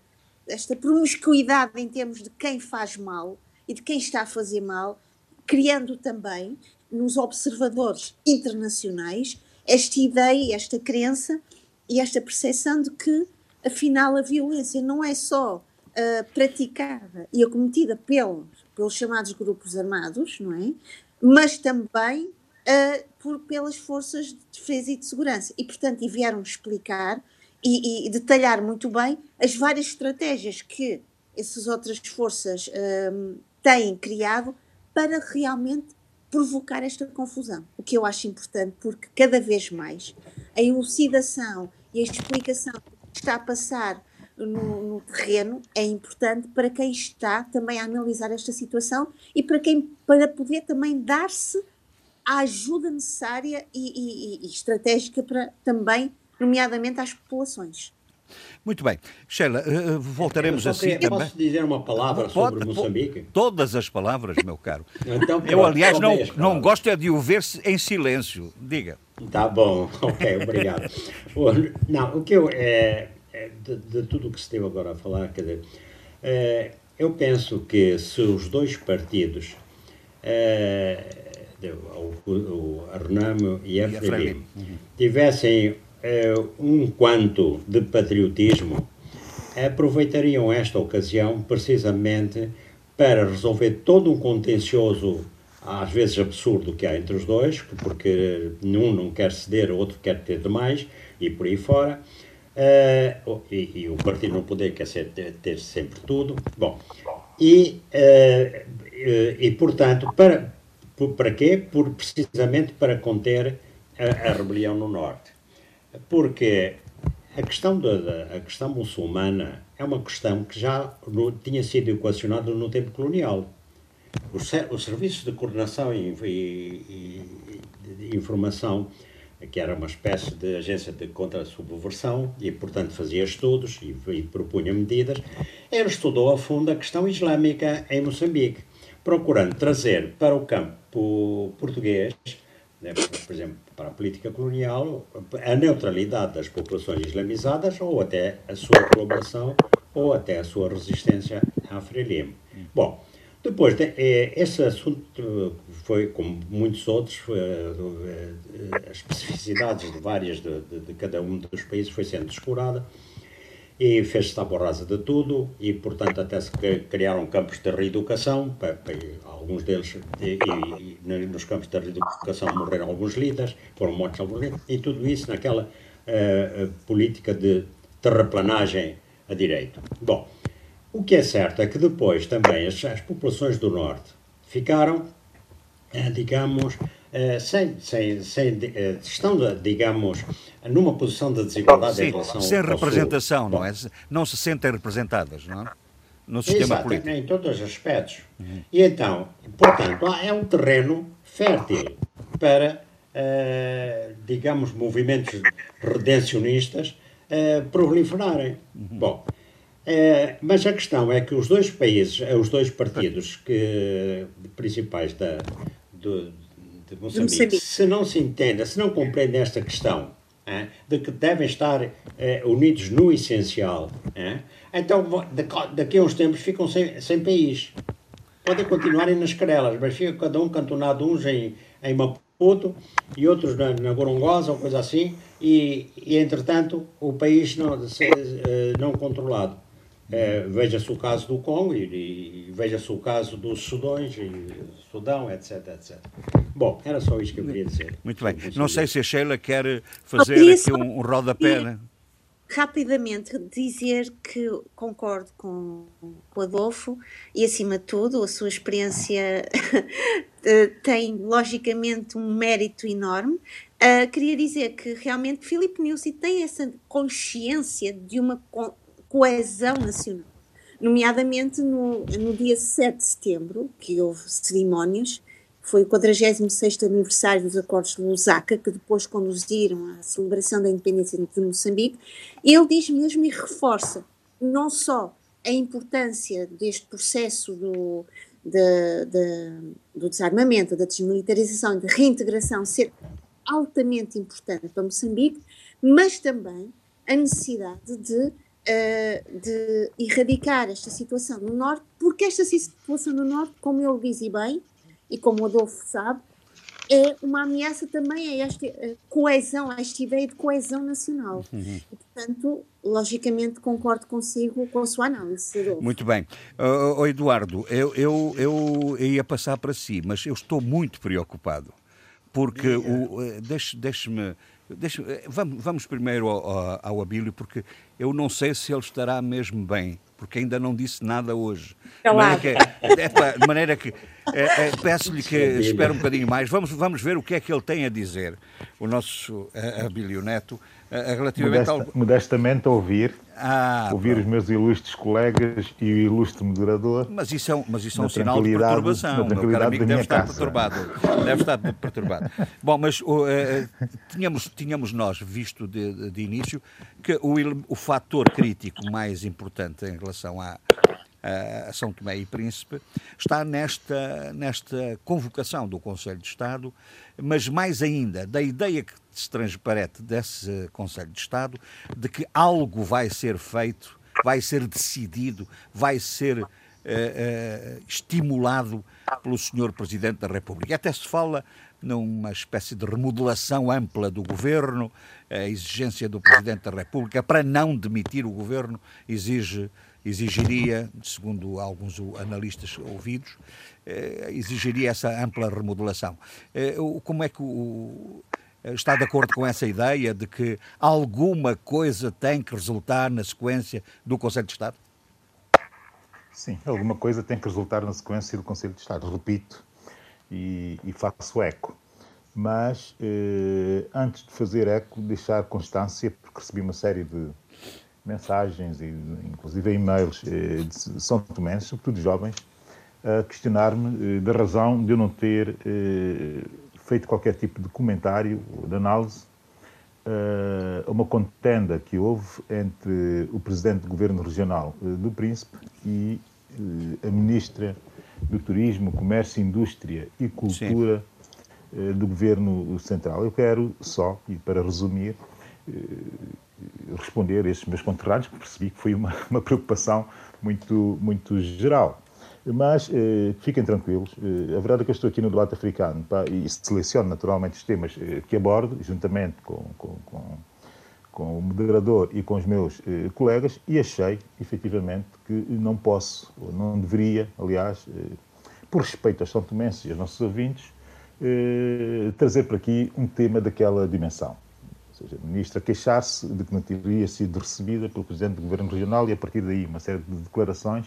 esta promiscuidade em termos de quem faz mal e de quem está a fazer mal, criando também nos observadores internacionais esta ideia, esta crença e esta percepção de que, afinal, a violência não é só uh, praticada e acometida pelos, pelos chamados grupos armados, não é? Mas também uh, por, pelas forças de defesa e de segurança. E, portanto, vieram explicar e, e, detalhar muito bem as várias estratégias que essas outras forças uh, têm criado para realmente provocar esta confusão. O que eu acho importante, porque cada vez mais a elucidação e a explicação que está a passar no, no, terreno é importante para quem está também a analisar esta situação e para quem para poder também dar-se a ajuda necessária e, e, e estratégica para também, nomeadamente às populações. Muito bem. Sheila, uh, voltaremos a assim também. Posso dizer uma palavra sobre pode, Moçambique? Todas as palavras, meu caro. então, Eu, aliás, não, não gosto é de o ver em silêncio. Diga. Tá bom, ok, obrigado. não, o que eu. É, é, de, de, tudo o que se teve agora a falar, quer dizer, é, eu penso que se os dois partidos, é, o, o Arnamo e a Frelimo, tivessem um quanto de patriotismo, aproveitariam esta ocasião precisamente para resolver todo um contencioso, às vezes absurdo, que há entre os dois, porque um não quer ceder, o outro quer ter demais, e por aí fora. Uh, e, e, o partido não poder quer ser, ter, sempre tudo. Bom, e, uh, e portanto, para, para quê? Por, precisamente para conter a, a rebelião no Norte porque a questão, da, a questão muçulmana é uma questão que já no, tinha sido equacionada no tempo colonial. Os, os serviços de coordenação e, e, e, de informação, que era uma espécie de agência de contra-subversão e, portanto, fazia estudos e, e propunha medidas, ele estudou a fundo a questão islâmica em Moçambique, procurando trazer para o campo português né, por exemplo, para a política colonial, a neutralidade das populações islamizadas ou até a sua colaboração ou até a sua resistência à Frelimo. Bom, depois, de, eh, esse assunto foi, como muitos outros, foi, eh, as especificidades de várias de, de, de, cada um dos países foi sendo descurada e fez-se tábua rasa de tudo e, portanto, até se criaram campos de reeducação, para, para alguns deles, e, e, e, nos campos de reeducação morreram alguns líderes, foram mortos alguns líderes, e tudo isso naquela uh, política de terraplanagem a direito. Bom, o que é certo é que depois também as, as populações do Norte ficaram, uh, digamos, sem, sem, sem, uh, estão, digamos, numa posição de desigualdade Sim, em relação sem representação, não é? Não se sentem representadas, não é? No sistema Exato, político. em todos os aspectos. Uhum. E então, portanto, é um terreno fértil para, uh, digamos, movimentos redencionistas proliferarem. Uhum. Bom, mas a questão é que os dois países, os dois partidos que, principais da, do, de Moçambique, Moçambique, se não se entendem, se não compreendem esta questão é, de que devem estar é, unidos no essencial, é, então daqui a uns tempos ficam sem, sem país. Podem continuarem nas carelas, mas fica cada um cantonado, uns em, em Maputo e outros na, na Gorongosa ou coisa assim, e, e entretanto o país não, se, eh, não controlado. É, veja-se o caso do Congo e, e veja-se o caso dos Sudões, e Sudão, etc, etc. Bom, era só isto que eu queria dizer. Muito bem. Não sei se a Sheila quer fazer aqui um, um rodapé. Né? Rapidamente dizer que concordo com, com o Adolfo e, acima de tudo, a sua experiência eh, tem, logicamente, um mérito enorme. Uh, queria dizer que realmente Filipe Nussi tem essa consciência de uma coesão nacional. Nomeadamente no, no dia 7 de setembro, que houve cerimónias, foi o 46º aniversário dos Acordos de Lusaka, que depois conduziram à celebração da independência de Moçambique, ele diz mesmo e reforça não só a importância deste processo do, de, de, do desarmamento, da desmilitarização e da reintegração ser altamente importante para Moçambique, mas também a necessidade de uh, de erradicar esta situação no Norte, porque esta situação no Norte, como ele diz e bem, e como o Adolfo sabe, é uma ameaça também a esta coesão, a esta ideia de coesão nacional. Uhum. E, portanto, logicamente concordo consigo com a sua análise. Adolfo. Muito bem. Uh, Eduardo, eu, eu, eu ia passar para si, mas eu estou muito preocupado, porque o, deixe-me... Deixe Deixa, eh, vamos, vamos, primeiro ao, ao, Abílio, porque eu não sei se ele estará mesmo bem, porque ainda não disse nada hoje. De maneira que, é, de maneira que é, é, peço-lhe que espere um bocadinho mais. Vamos, vamos ver o que é que ele tem a dizer, o nosso Abílio Neto, relativamente Modesta, ao... Modestamente ouvir ah, os meus ilustres colegas e o ilustre moderador. Mas isso é um, mas isso é um sinal de perturbação. Meu caro amigo deve estar casa. perturbado. Deve estar perturbado. Bom, mas uh, tínhamos, tínhamos nós visto de, de início que o, o fator crítico mais importante em relação à, a São Tomé e Príncipe, está nesta, nesta convocação do Conselho de Estado, mas mais ainda da ideia que se transparece desse Conselho de Estado de que algo vai ser feito, vai ser decidido, vai ser uh, uh, estimulado pelo Sr. Presidente da República. Até se fala numa espécie de remodelação ampla do governo, a exigência do Presidente da República para não demitir o governo exige exigiria, segundo alguns analistas ouvidos, eh, exigiria essa ampla remodelação. Eh, como é que o, está de acordo com essa ideia de que alguma coisa tem que resultar na sequência do Conselho de Estado? Sim, alguma coisa tem que resultar na sequência do Conselho de Estado. Repito e, e faço eco. Mas, eh, antes de fazer eco, deixar constância, porque recebi uma série de mensagens, e inclusive e-mails eh, de São Tomé, sobretudo jovens, a questionar-me eh, da razão de eu não ter eh, feito qualquer tipo de comentário ou de análise a uma contenda que houve entre o presidente do governo regional do Príncipe e a ministra do Turismo, Comércio, Indústria e Cultura Sim. do governo central. Eu quero só, e para resumir, responder a esses meus conterrâneos, porque percebi que foi uma, uma preocupação muito, muito geral. Mas eh, fiquem tranquilos, eh, a verdade é que eu estou aqui no debate africano pá, e seleciono naturalmente os temas eh, que abordo, juntamente com, com, com, com, o moderador e com os meus eh, colegas, e achei, efetivamente, que não posso, ou não deveria, aliás, eh, por respeito aos São Tomenses e aos nossos ouvintes, eh, trazer para aqui um tema daquela dimensão seja, a ministra queixar-se de que não teria sido recebida pelo Presidente do Governo Regional e, a partir daí, uma série de declarações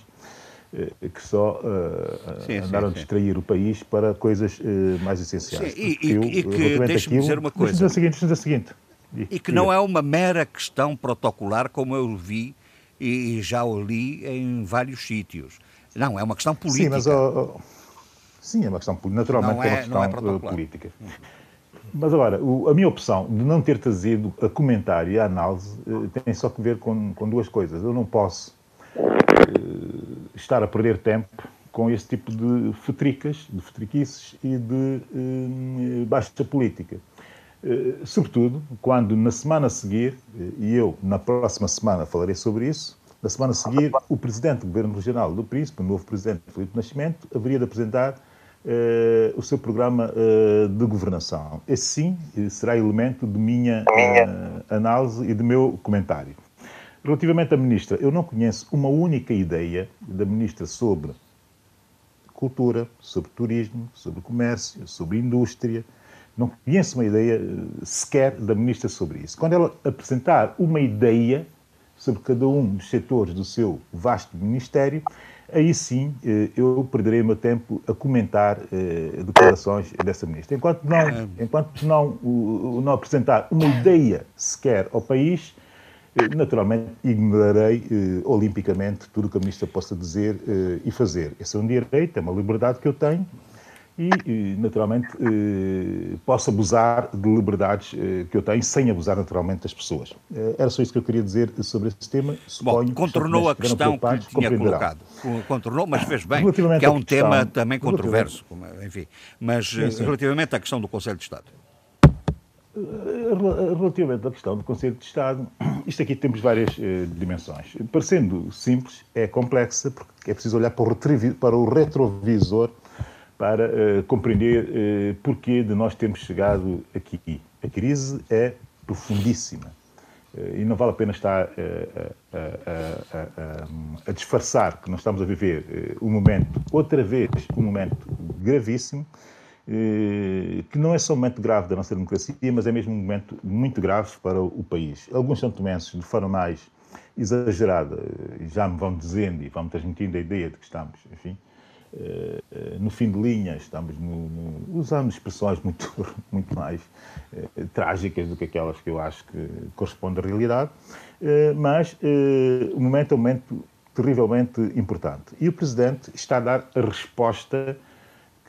que só uh, sim, andaram sim, a distrair sim. o país para coisas uh, mais essenciais. Sim, e, eu, e que, deixe-me dizer uma coisa. Seguinte, dizer o seguinte. E que não é uma mera questão protocolar, como eu vi e já o li em vários sítios. Não, é uma questão política. Sim, mas oh, oh, sim, é uma questão naturalmente não é, é uma questão é política. Mas agora, o, a minha opção de não ter trazido a comentário e a análise tem só que ver com, com duas coisas. Eu não posso estar a perder tempo com esse tipo de futricas, de futriquices e de eh, baixa política. Eh, sobretudo quando na semana a seguir, eh, e eu na próxima semana falarei sobre isso, na semana a seguir o Presidente do Governo Regional do Príncipe, o novo Presidente Felipe Nascimento, haveria de apresentar Uh, o seu programa uh, de governação. Esse sim será elemento de minha uh, análise e de meu comentário. Relativamente à ministra, eu não conheço uma única ideia da ministra sobre cultura, sobre turismo, sobre comércio, sobre indústria. Não conheço uma ideia eh, sequer da ministra sobre isso. Quando ela apresentar uma ideia sobre cada um dos setores do seu vasto ministério, aí sim eh, eu perderei o meu tempo a comentar eh, declarações dessa ministra. Enquanto não, enquanto não, não apresentar uma ideia sequer ao país, Naturalmente, ignorarei eh, olimpicamente tudo o que a ministra possa dizer eh, e fazer. Esse é um direito, é uma liberdade que eu tenho e, naturalmente, eh, posso abusar de liberdades eh, que eu tenho sem abusar, naturalmente, das pessoas. Eh, era só isso que eu queria dizer sobre esse tema. Suponho Bom, contornou a questão que lhe tinha colocado. Contornou, mas fez bem, que é um questão, tema também controverso, como, enfim. Mas sim, sim. relativamente à questão do Conselho de Estado. Relativamente à questão do Conselho de Estado, isto aqui temos várias uh, dimensões. Parecendo simples, é complexa, porque é preciso olhar para o, para o retrovisor para uh, compreender uh, porquê de nós termos chegado aqui. A crise é profundíssima e não vale a pena estar a, disfarçar que nós estamos a viver um momento, outra vez, um momento gravíssimo que não é só um momento grave da nossa democracia, mas é mesmo um momento muito grave para o país. Alguns santomenses, de forma mais exagerada, já me vão dizendo e vão transmitindo a ideia de que estamos, enfim, no fim de linha, estamos no, no, usando expressões muito, muito mais eh, trágicas do que aquelas que eu acho que correspondem à realidade, eh, mas o momento é um momento terrivelmente importante. E o Presidente está a dar a resposta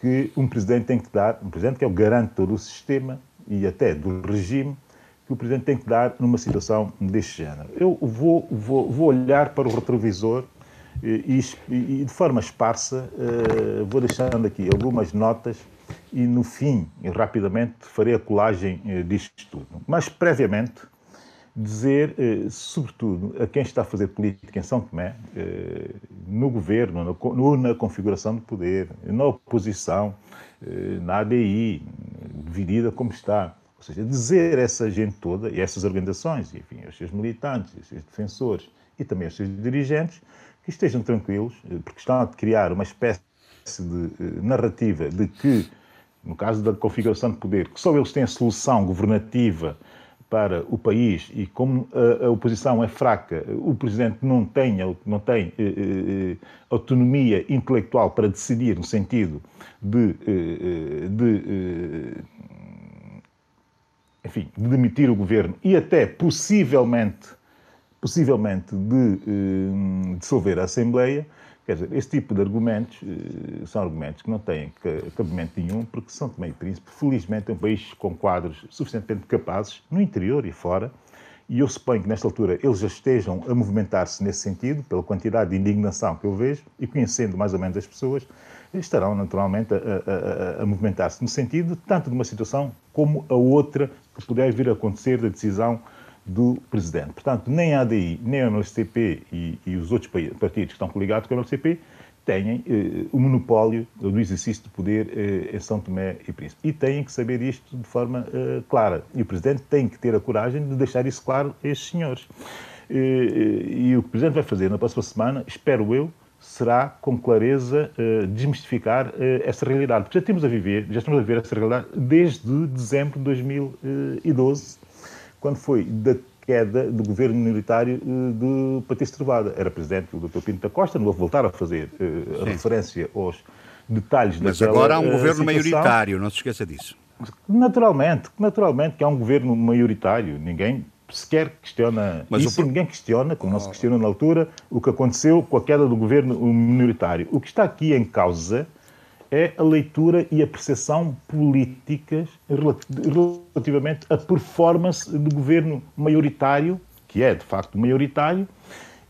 que um presidente tem que dar, um presidente que é o garante de todo o sistema e até do regime, que o presidente tem que dar numa situação deste género. Eu vou, vou, vou olhar para o retrovisor e, e, e de forma esparsa uh, vou deixando aqui algumas notas e no fim, rapidamente, farei a colagem uh, disto tudo. Mas previamente, dizer, eh, sobretudo, a quem está a fazer política em São Tomé, eh, no governo, no, na configuração de poder, na oposição, eh, na ADI, dividida como está. Ou seja, dizer a essa gente toda, e essas organizações, enfim, aos seus militantes, aos seus defensores e também aos seus dirigentes, que estejam tranquilos, porque estão a criar uma espécie de narrativa de que, no caso da configuração de poder, que só eles têm a solução governativa para o país e como a, oposição é fraca, o Presidente não tem, não tem eh, eh, eh, autonomia intelectual para decidir no sentido de, eh, de enfim, de demitir o governo e até possivelmente, possivelmente de dissolver a Assembleia, Quer dizer, esse tipo de argumentos uh, são argumentos que não têm cabimento nenhum, porque São Tomé e Príncipe, felizmente, é um país com quadros suficientemente capazes, no interior e fora, e eu suponho que nesta altura eles já estejam a movimentar-se nesse sentido, pela quantidade de indignação que eu vejo, e conhecendo mais ou menos as pessoas, estarão naturalmente a, a, a movimentar-se no sentido tanto de uma situação como a outra que puder vir a acontecer da decisão do presidente. Portanto, nem a ADI, nem o MLCP e, e os outros partidos que estão coligados com o MLCP têm eh, o monopólio do exercício de poder eh, em São Tomé e Príncipe. E têm que saber isto de forma eh, clara. E o Presidente tem que ter a coragem de deixar isso claro a estes senhores. Eh, eh, e o que o Presidente vai fazer na próxima semana, espero eu, será com clareza uh, desmistificar essa realidade. Porque já a viver, já estamos a viver essa realidade desde dezembro de 2012, quando foi da queda do governo minoritário de Patrício Trevada. Era presidente o Dr. Pinto da Costa, não vou voltar a fazer a referência aos detalhes Mas agora há um governo situação. maioritário, não se esqueça disso. Naturalmente, naturalmente que há um governo maioritário. Ninguém sequer questiona Mas isso, o... ninguém questiona, como não se questionou na altura, o que aconteceu com a queda do governo minoritário. O que está aqui em causa é a leitura e a percepção políticas relativamente à performance do governo maioritário, que é de facto maioritário,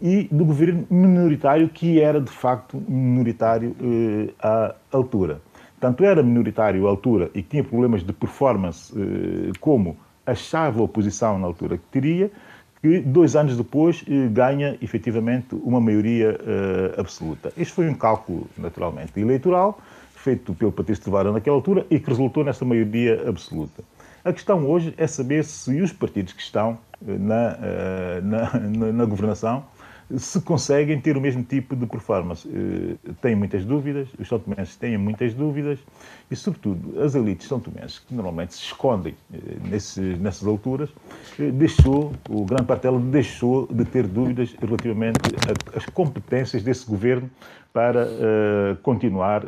e do governo minoritário, que era de facto minoritário eh, à altura. Tanto era minoritário à altura e tinha problemas de performance, eh, como achava a oposição na altura que teria, que dois anos depois eh, ganha efetivamente uma maioria eh, absoluta. Este foi um cálculo, naturalmente, eleitoral, feito pelo Patrício Tevara naquela altura e que resultou nessa maioria absoluta. A questão hoje é saber se os partidos que estão eh, na, na, na, na governação se conseguem ter o mesmo tipo de performance. Uh, têm muitas dúvidas, os são têm muitas dúvidas e, sobretudo, as elites são tomenses, que normalmente se escondem uh, nesses, nessas alturas, uh, deixou, o grande parte dela deixou de ter dúvidas relativamente às competências desse governo para continuar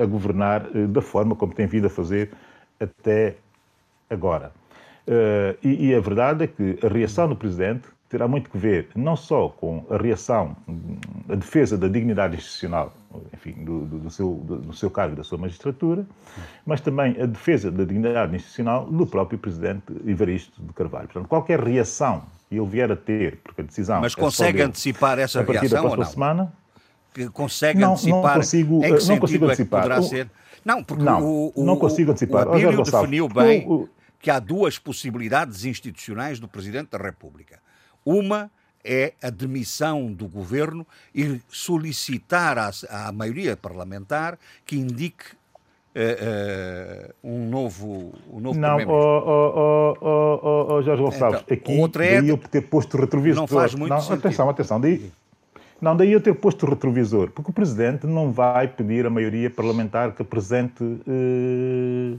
a governar da forma como tem vindo a fazer até agora. E, e a verdade é que a reação do Presidente terá muito que ver não só com a reação, a defesa da dignidade institucional, enfim, do, do, do seu, do, do, seu cargo e da sua magistratura, mas também a defesa da dignidade institucional do próprio Presidente Evaristo de Carvalho. Portanto, qualquer reação que ele vier a ter, porque a decisão... Mas é consegue antecipar essa reação ou não? Semana, consegue não, antecipar não consigo, em que não consigo é antecipar. poderá ser? Não, porque não, o, o, não consigo antecipar. o Abílio definiu bem o, que há duas possibilidades institucionais do Presidente da República uma é a demissão do governo e solicitar à, à maioria parlamentar que indique uh, uh, um novo, um novo Não, oh, oh, oh, Jorge Gonçalves, então, aqui outra é, daí eu ter posto o retrovisor. Não faz muito não, sentido. Atenção, atenção, daí, não, daí eu ter posto o retrovisor, porque o Presidente não vai pedir à maioria parlamentar que apresente... Uh,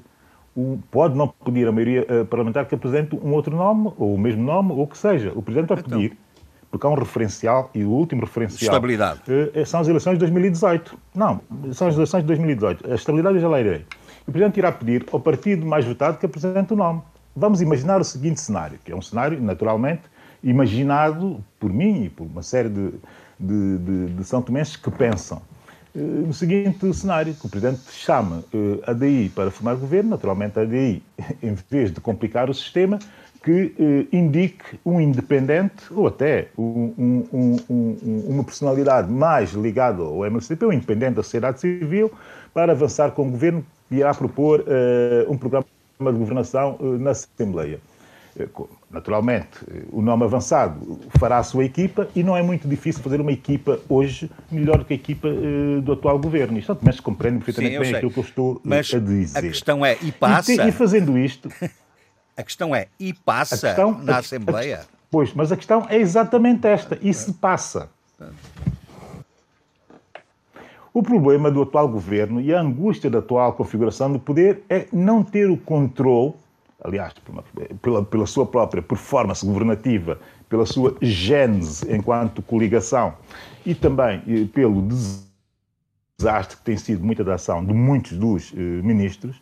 um, pode não pedir a maioria uh, parlamentar que apresente um outro nome, ou o mesmo nome, ou o que seja. O Presidente vai então. pedir, porque há um referencial, e o último referencial estabilidade. Uh, são as eleições de 2018. Não, são as eleições de 2018. A estabilidade eu já lá irei. O Presidente irá pedir ao partido mais votado que apresente o nome. Vamos imaginar o seguinte cenário, que é um cenário, naturalmente, imaginado por mim e por uma série de, de, de, de São Tomenses que pensam eh, no seguinte cenário, que o Presidente chama eh, a DI para formar governo, naturalmente a DI, em vez de complicar o sistema, que eh, indique um independente ou até um, um, um, uma personalidade mais ligada ao MLCP, um independente da sociedade civil, para avançar com o governo que irá propor um programa de governação na Assembleia. Eh, naturalmente, eh, o nome avançado fará a sua equipa e não é muito difícil fazer uma equipa hoje melhor do que a equipa uh, do atual governo. Isto mas compreende perfeitamente Sim, bem sei. aquilo que eu estou mas a dizer. A questão é, e passa. E, e fazendo isto. a questão é, e passa questão, na a, Assembleia? A, pois, mas a questão é exatamente esta: e se passa? O problema do atual governo e a angústia da atual configuração do poder é não ter o controle aliás, pela, pela sua própria performance governativa, pela sua gênese enquanto coligação e também eh, pelo desastre que tem sido muita da ação de muitos dos eh, ministros,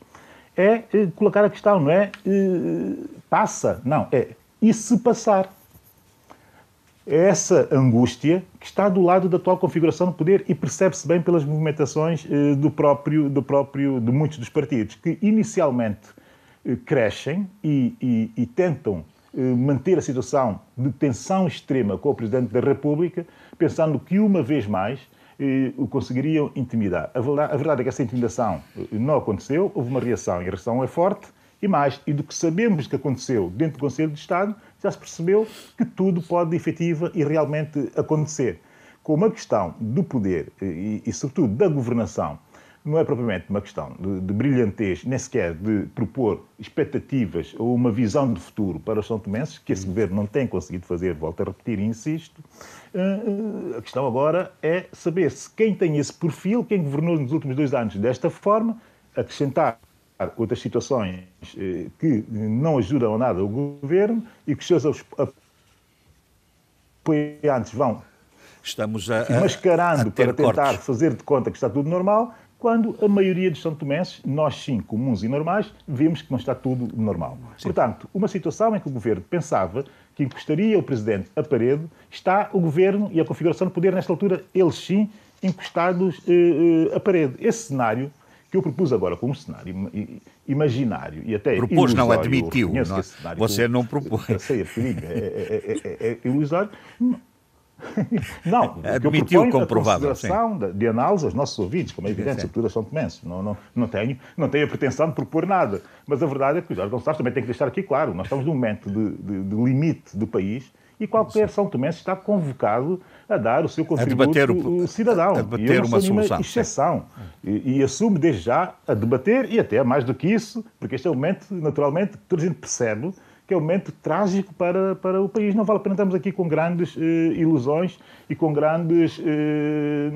é eh, colocar a questão, não é passa, não, é e se passar? É essa angústia que está do lado da atual configuração do poder e percebe-se bem pelas movimentações do próprio, do próprio, de muitos dos partidos, que inicialmente crescem e, e, e tentam eh, manter a situação de tensão extrema com o Presidente da República, pensando que, uma vez mais, eh, o conseguiriam intimidar. A verdade, a é que essa intimidação não aconteceu, houve uma reação e a reação é forte, e mais, e do que sabemos que aconteceu dentro do Conselho de Estado, já se percebeu que tudo pode efetiva e realmente acontecer. Com uma questão do poder e, e sobretudo, da governação não é propriamente uma questão de, de brilhantez, nem sequer de propor expectativas ou uma visão de futuro para os São Tomenses, que esse governo não tem conseguido fazer, volto a repetir e insisto. Eh, eh, a questão agora é saber se quem tem esse perfil, quem governou nos últimos dois anos desta forma, acrescentar outras situações eh, que não ajudam nada o governo e que os seus apoiantes vão Estamos a, a mascarando a para tentar cortes. fazer de conta que está tudo normal, quando a maioria dos São Tomenses, nós sim, comuns e normais, vemos que não está tudo normal. Sim. Portanto, uma situação em que o governo pensava que encostaria o presidente a parede, está o governo e a configuração de poder, nesta altura, eles sim, encostados eh, eh, à parede. Esse cenário que eu propus agora como cenário imaginário e até Propôs, não admitiu. Não, você não propôs. Eu sei, é, é, é, é, é ilusório. Não, admitiu como provável. De, de análise aos nossos ouvidos, como é evidente, sobretudo são tomenses. Não, não, não, tenho, não tenho a pretensão de propor nada. Mas a verdade é que o Jorge Gonçalves também tem que deixar aqui claro: nós estamos num momento de, de, de limite do país e qualquer São Tomense está convocado a dar o seu contributo o, cidadão. A debater e uma solução. exceção. E, e, assume desde já a debater e até mais do que isso, porque este é o momento, naturalmente, que toda a gente percebe que é um momento trágico para, para o país. Não vale a pena estarmos aqui com grandes eh, ilusões e com grandes, eh,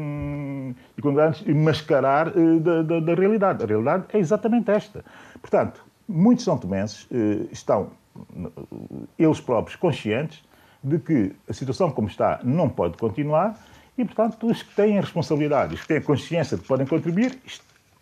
e com grandes mascarar eh, da, da, da, realidade. A realidade é exatamente esta. Portanto, muitos são tomenses eh, estão, eles próprios, conscientes de que a situação como está não pode continuar e, portanto, os que têm responsabilidade, os que têm consciência de que podem contribuir,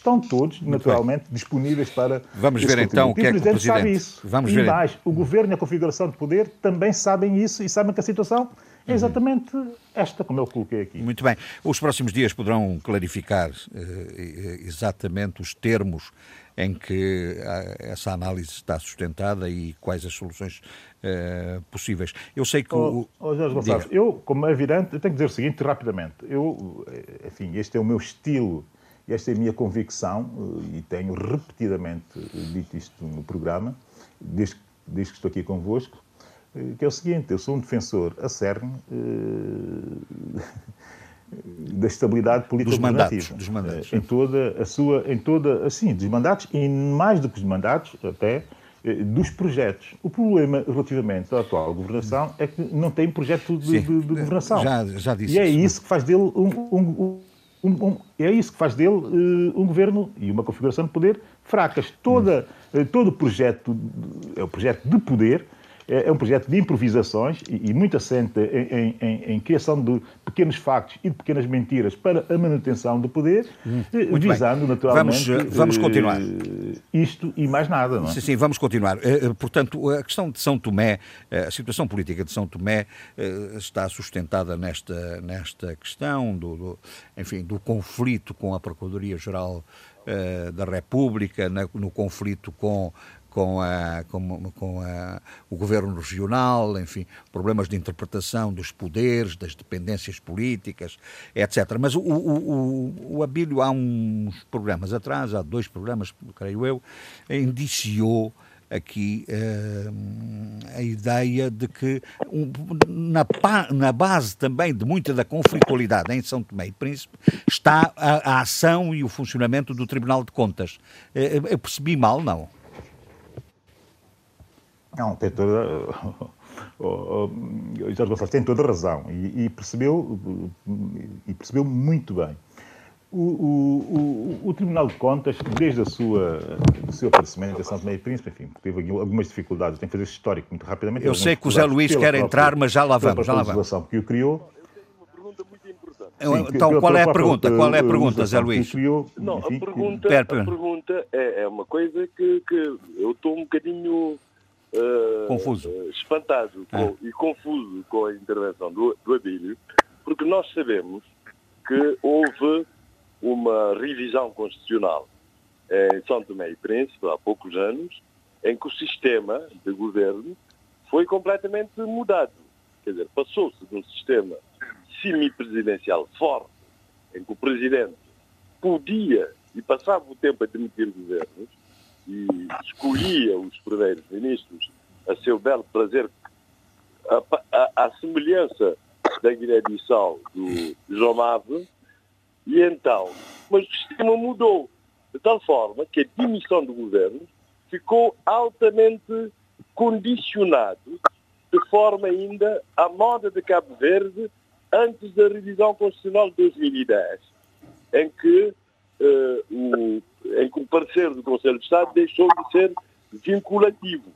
estão todos, Muito naturalmente, bem. disponíveis para. Vamos ver então o que é que o Presidente sabe isso. Vamos e ver. mais, o Governo e a configuração de poder também sabem isso e sabem que a situação é exatamente esta, como eu coloquei aqui. Muito bem. Os próximos dias poderão clarificar uh, exatamente os termos em que essa análise está sustentada e quais as soluções uh, possíveis. Eu sei que oh, o... Oh, Jorge Gonçalves, eu, como é evidente, eu tenho que dizer o seguinte rapidamente. Eu, eh, enfim, este é o meu estilo esta é a minha convicção, eh, e tenho repetidamente dito isto no programa, desde, desde que estou aqui convosco, eh, que é o seguinte: eu sou um defensor acérrimo eh, da estabilidade política dos mandatos, dos mandatos. Em toda a sua, em toda, assim, dos mandatos e mais do que os mandatos, até dos projetos. O problema relativamente à atual governação é que não tem projeto de, de, de governação. Já, já disse e é isso que faz dele um, um, um, um, é isso que faz dele uh, um governo e uma configuração de poder fracas. Toda, uh, todo o projeto é o projeto de poder é, é um projeto de improvisações e, muito assente em, em, em, criação de pequenos factos e de pequenas mentiras para a manutenção do poder, hum, muito visando bem. naturalmente vamos, vamos continuar. isto e mais nada. Não é? Sim, sim, vamos continuar. Portanto, a questão de São Tomé, a situação política de São Tomé está sustentada nesta, nesta questão do, do enfim, do conflito com a Procuradoria-Geral da República, no conflito com com, a, com, com a, o governo regional, enfim, problemas de interpretação dos poderes, das dependências políticas, etc. Mas o, o, o, o Abílio, há uns programas atrás, há dois programas, creio eu, indiciou aqui uh, a ideia de que um, na, na, base também de muita da conflitualidade em São Tomé e Príncipe está a, a ação e o funcionamento do Tribunal de Contas. Uh, eu percebi mal, não? Não, tem toda. O, Jorge Gonçalves tem toda a razão e, e, percebeu, e percebeu muito bem. O, o, o, Tribunal de Contas, desde a sua, o seu aparecimento em São Tomé e Príncipe, enfim, teve algumas dificuldades, tem que fazer esse histórico muito rapidamente. Eu sei que o Zé Luís quer entrar, mas já lá vamos, já lá vamos. que o criou. Sim, então, qual é a pergunta? Qual é a pergunta, Zé Luís? Criou, não, enfim, a pergunta, a pergunta é, é uma coisa que, que eu estou um bocadinho uh, confuso. Espantado ah. com, e confuso com a intervenção do, do Abílio, porque nós sabemos que houve uma revisão constitucional em São Tomé e Príncipe, há poucos anos, em que o sistema de governo foi completamente mudado. Quer dizer, passou-se de um sistema semipresidencial forte, em que o presidente podia e passava o tempo a demitir governos, e escolhia os primeiros ministros a seu belo prazer, à semelhança da Guiné-Bissau do João Mave, e então, mas o sistema mudou, de tal forma que a dimissão do governo ficou altamente condicionado, de forma ainda à moda de Cabo Verde antes da revisão constitucional de 2010, em que uh, o, em que o parecer do Conselho de Estado deixou de ser vinculativo.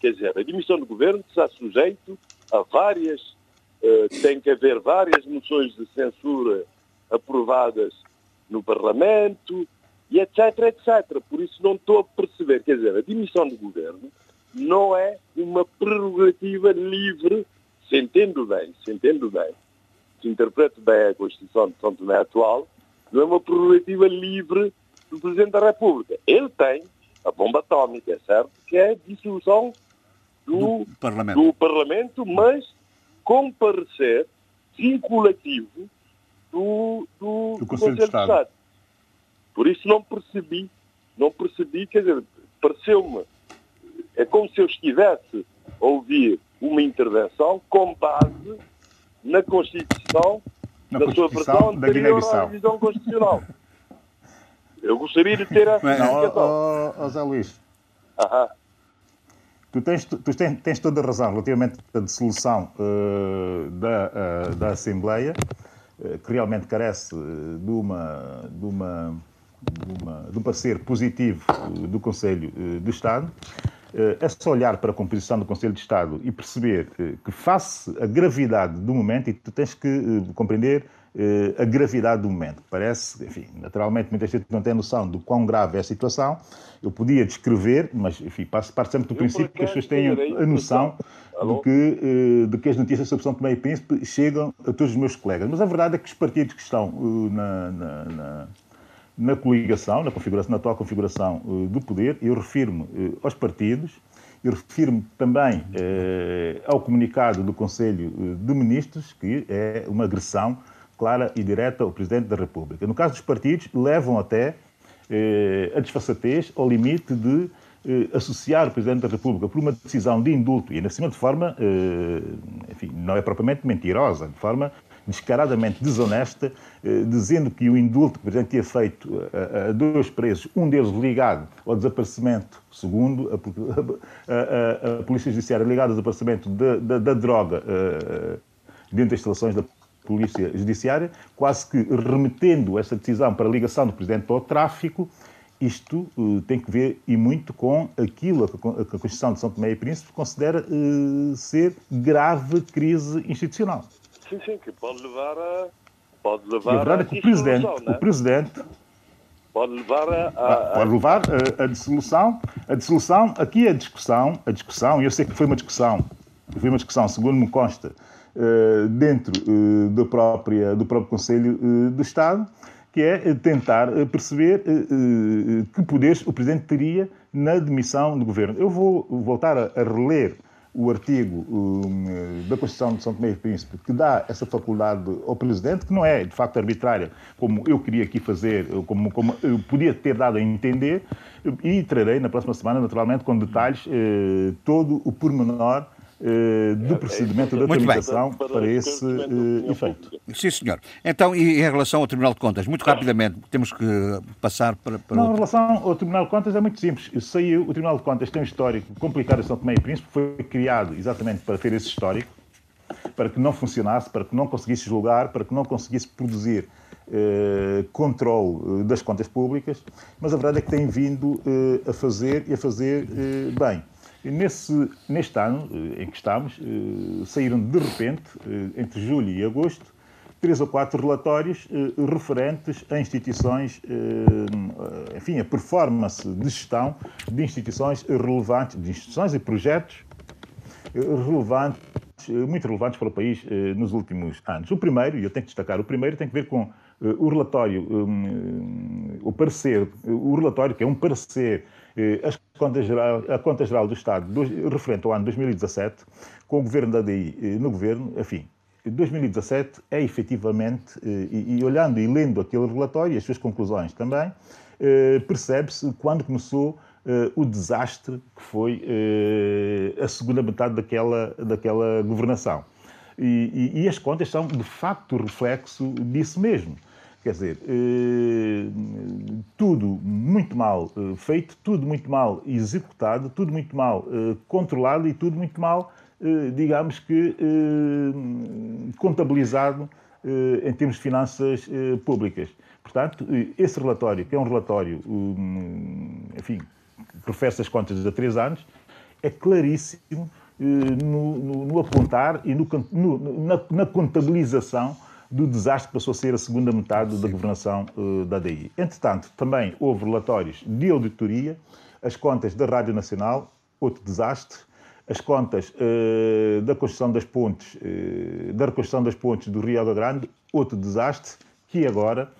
Quer dizer, a admissão do governo está sujeito a várias, uh, tem que haver várias moções de censura aprovadas no Parlamento, e etc, etc. Por isso não estou a perceber, quer dizer, a admissão do governo não é uma prerrogativa livre, se entendo bem, se entendo bem, se interpreto bem a Constituição de São Tomé atual, não é uma prerrogativa livre do Presidente da República. Ele tem a bomba atómica, é certo? Que é a dissolução do, do, Parlamento. do Parlamento, mas com parecer vinculativo do, do, do Conselho de Estado. Estado. Por isso não percebi, não percebi, quer dizer, pareceu-me, é como se eu estivesse a ouvir uma intervenção com base na Constituição, na, na sua versão anterior à revisão constitucional. Eu gostaria de ter essa explicação. Ó, Zé Luís. Aham. Tu, tens, tu tens, tens, toda a razão relativamente à dissolução uh, da, uh, da Assembleia, uh, que realmente carece de uma, de uma, de uma, de um parecer positivo do Conselho de Estado. É só olhar para a composição do Conselho de Estado e perceber que, face à gravidade do momento, e tu tens que compreender eh, a gravidade do momento. Parece, enfim, naturalmente muita gente não tem noção do quão grave é a situação. Eu podia descrever, mas, enfim, parte sempre do princípio que as pessoas tenham a noção do que, eh, de que as notícias sobre São Tomé e Príncipe chegam a todos os meus colegas. Mas a verdade é que os partidos que estão eh, na, na, na na coligação, na, configuração, na atual configuração do poder, eu refiro-me aos partidos, eu refiro-me também ao comunicado do Conselho de Ministros, que é uma agressão clara e direta ao Presidente da República. No caso dos partidos, levam até eh, a desfaçatez ao limite de eh, associar o Presidente da República por uma decisão de indulto, e ainda acima de forma, eh, enfim, não é propriamente mentirosa, de forma descaradamente desonesta, eh, dizendo que o indulto que o Presidente tinha feito a, a, dois presos, um deles ligado ao desaparecimento, segundo a, a, a Polícia Judiciária, ligado ao desaparecimento da, da, da droga eh, dentro das instalações da Polícia Judiciária, quase que remetendo essa decisão para a ligação do Presidente ao tráfico, isto uh, tem que ver e muito com aquilo que a Constituição de São Tomé e Príncipe considera uh, ser grave crise institucional. Sim, sim, que pode levar a. Pode levar e a verdade é que o Presidente, o Presidente pode levar a, a, ah, pode levar a, a, dissolução. A dissolução, aqui a discussão, a discussão, e eu sei que foi uma discussão, foi uma discussão, segundo me consta, eh, dentro eh, do, própria, do próprio Conselho eh, do Estado, que é tentar perceber que poderes o Presidente teria na demissão do Governo. Eu vou voltar a reler o artigo da Constituição de São Tomé e Príncipe que dá essa faculdade ao Presidente, que não é de facto arbitrária, como eu queria aqui fazer, como, como eu podia ter dado a entender, e trarei na próxima semana, naturalmente, com detalhes, todo o pormenor eh, do procedimento da tramitação para esse uh, efeito. Sim, senhor. Então, e em relação ao Tribunal de Contas, muito rapidamente, temos que passar para... para Não, outro... em relação ao Tribunal de Contas é muito simples. Saiu, o Tribunal de Contas tem um histórico complicado em São Tomé e Príncipe, foi criado exatamente para ter esse histórico, para que não funcionasse, para que não conseguisse julgar, para que não conseguisse produzir eh, controle das contas públicas, mas a verdade é que tem vindo eh, a fazer e a fazer eh, bem. Nesse, neste ano eh, em que estamos, eh, saíram de repente, eh, entre julho e agosto, três ou quatro relatórios referentes a instituições, enfim, a performance de gestão de instituições relevantes, de instituições e projetos relevantes, muito relevantes para o país nos últimos anos. O primeiro, e eu tenho que destacar, o primeiro tem que ver com o relatório, o parecer, o relatório que é um parecer as contas geral, a Conta Geral do Estado referente ao ano 2017, com o governo da DI eh, no governo, enfim, 2017 é efetivamente, eh, e, e olhando e lendo aquele relatório e as suas conclusões também, eh, percebe-se quando começou o desastre que foi a segunda metade daquela, daquela governação. E, e, e as contas são, de facto, reflexo disso mesmo. Quer dizer, eh, tudo muito mal eh, feito, tudo muito mal executado, tudo muito mal eh, controlado e tudo muito mal, digamos que, contabilizado em termos de finanças públicas. Portanto, esse relatório, que é um relatório, hum, enfim, que professa as contas há três anos, é claríssimo no, no, no apontar e no, na, na, contabilização do desastre que passou a ser a segunda metade Sim. da governação uh, da DI. Entretanto, também houve relatórios de auditoria, as contas da Rádio Nacional, outro desastre, as contas uh, da construção das pontes, uh, da reconstrução das pontes do Rio Água Grande, outro desastre, que agora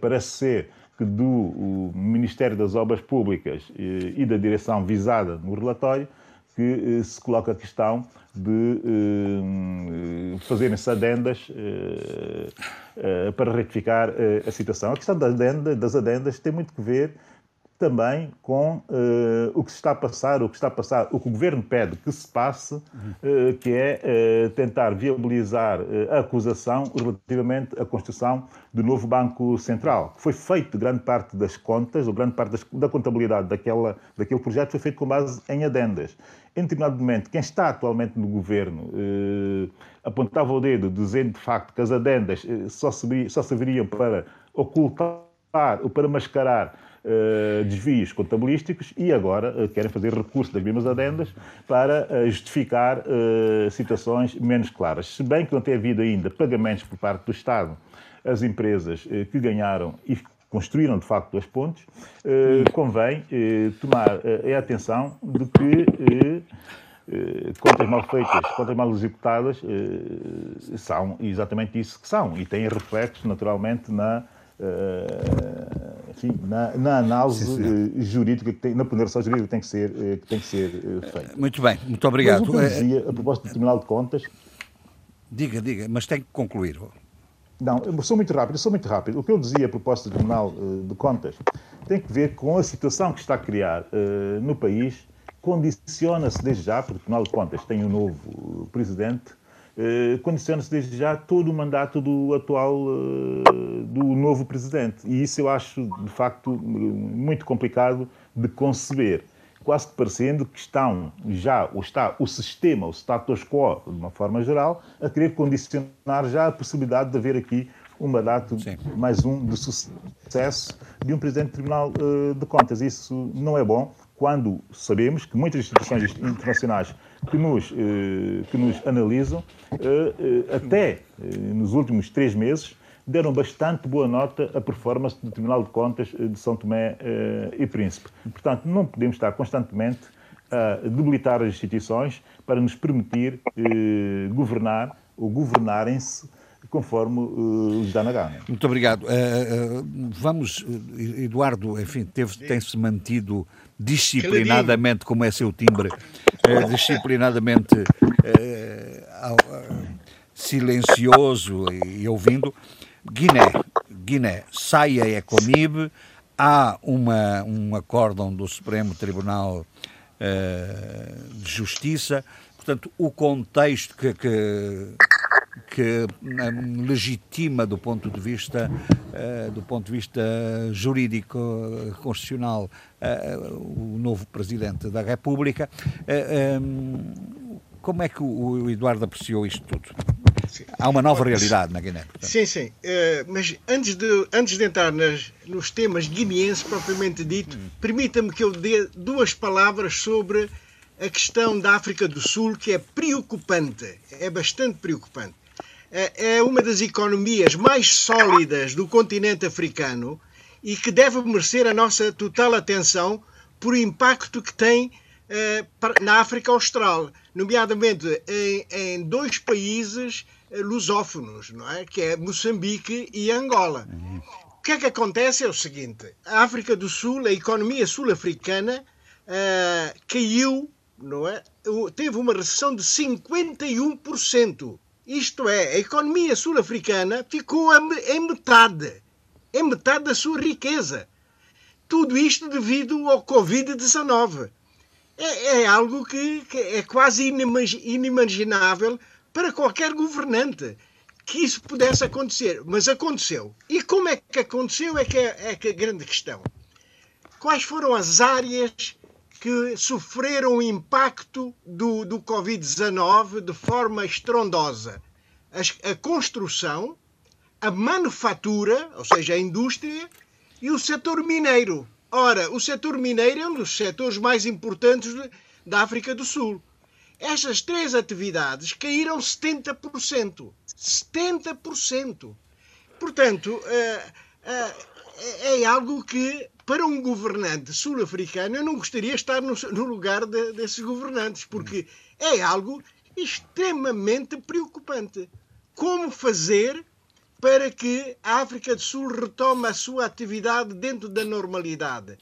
parece ser que do Ministério das Obras Públicas e da direção visada no relatório, que se coloca a questão de eh, fazerem-se adendas eh, eh, para retificar a situação. A questão das adendas, das adendas tem muito que ver também com uh, o que se está a passar, o que está a passar, o que o governo pede que se passe, uh, que é uh, tentar viabilizar a acusação relativamente à construção do novo Banco Central. Foi feito grande parte das contas, ou grande parte das, da contabilidade daquela, daquele projeto foi feito com base em adendas. Em determinado momento, quem está atualmente no governo apontava o dedo, dizendo de facto que as adendas só serviriam para ocultar ou para mascarar uh, desvios contabilísticos e agora uh, querem fazer recurso das mesmas adendas para uh, justificar situações menos claras. Se bem que não tem havido ainda pagamentos por parte do Estado às empresas que ganharam e construíram de facto as pontes, convém tomar a atenção de que contas mal feitas, contas mal executadas, são exatamente isso que são e têm reflexos naturalmente na enfim, na, na análise sim, uh, jurídica, que tem, na ponderação jurídica que tem que ser, uh, que tem que ser feita. Muito bem, muito obrigado. Mas o que eu dizia, a propósito do Tribunal de Contas... Diga, diga, mas tem que concluir. Não, eu sou muito rápido, sou muito rápido. O que eu dizia a propósito do Tribunal de Contas tem que ver com a situação que está a criar no país, condiciona-se desde já, porque Tribunal de Contas tem um novo presidente, eh, condiciona-se desde já todo o mandato do atual, eh, do novo presidente. E isso eu acho, de facto, muito complicado de conceber. Quase que parecendo que estão já, ou está o sistema, o status quo, de uma forma geral, a querer condicionar já a possibilidade de haver aqui um mandato, Sim. mais um, de sucesso de um presidente do Tribunal uh, de Contas. Isso não é bom quando sabemos que muitas instituições internacionais que nos, eh, que nos analisam, eh, eh, até nos últimos três meses, deram bastante boa nota à performance do Tribunal de Contas de São Tomé e Príncipe. Portanto, não podemos estar constantemente a debilitar as instituições para nos permitir governar ou governarem-se conforme uh, dá na gana. Muito obrigado. Uh, uh, vamos, Eduardo, enfim, tem-se mantido disciplinadamente, como é seu timbre, disciplinadamente silencioso e, ouvindo. Guiné, Guiné, saia é Conib, há uma, um acórdão do Supremo Tribunal de Justiça, portanto, o contexto que, que que hum, legitima do ponto de vista uh, do ponto de vista jurídico constitucional uh, o novo presidente da República uh, um, como é que o, Eduardo apreciou isto tudo sim. há uma nova realidade na Guiné portanto. sim sim mas antes de antes de entrar nas, nos temas guineenses propriamente dito hum. permita-me que eu dê duas palavras sobre a questão da África do Sul, que é preocupante, é bastante preocupante. É, é uma das economias mais sólidas do continente africano e que deve merecer a nossa total atenção por impacto que tem eh, na África Austral, nomeadamente em, em dois países eh, lusófonos, não é? que é Moçambique e Angola. O que é que acontece é o seguinte: a África do Sul, a economia sul-africana, uh, caiu, não é? Teve uma recessão de 51%. Isto é, a economia sul-africana ficou em metade, em metade da sua riqueza. Tudo isto devido ao Covid-19. É, é, algo que, que, é quase inimaginável para qualquer governante que isso pudesse acontecer. Mas aconteceu. E como é que aconteceu é que é, é que é a grande questão. Quais foram as áreas que sofreram o impacto do, do Covid-19 de forma estrondosa. a, construção, a manufatura, ou seja, a indústria, e o setor mineiro. Ora, o setor mineiro é um dos setores mais importantes da África do Sul. Estas três atividades caíram 70%. 70%. Portanto, é, é, é algo que, para um governante sul-africano, eu não gostaria de estar no, no lugar de, desses governantes, porque é algo extremamente preocupante. Como fazer para que a África do Sul retome a sua atividade dentro da normalidade?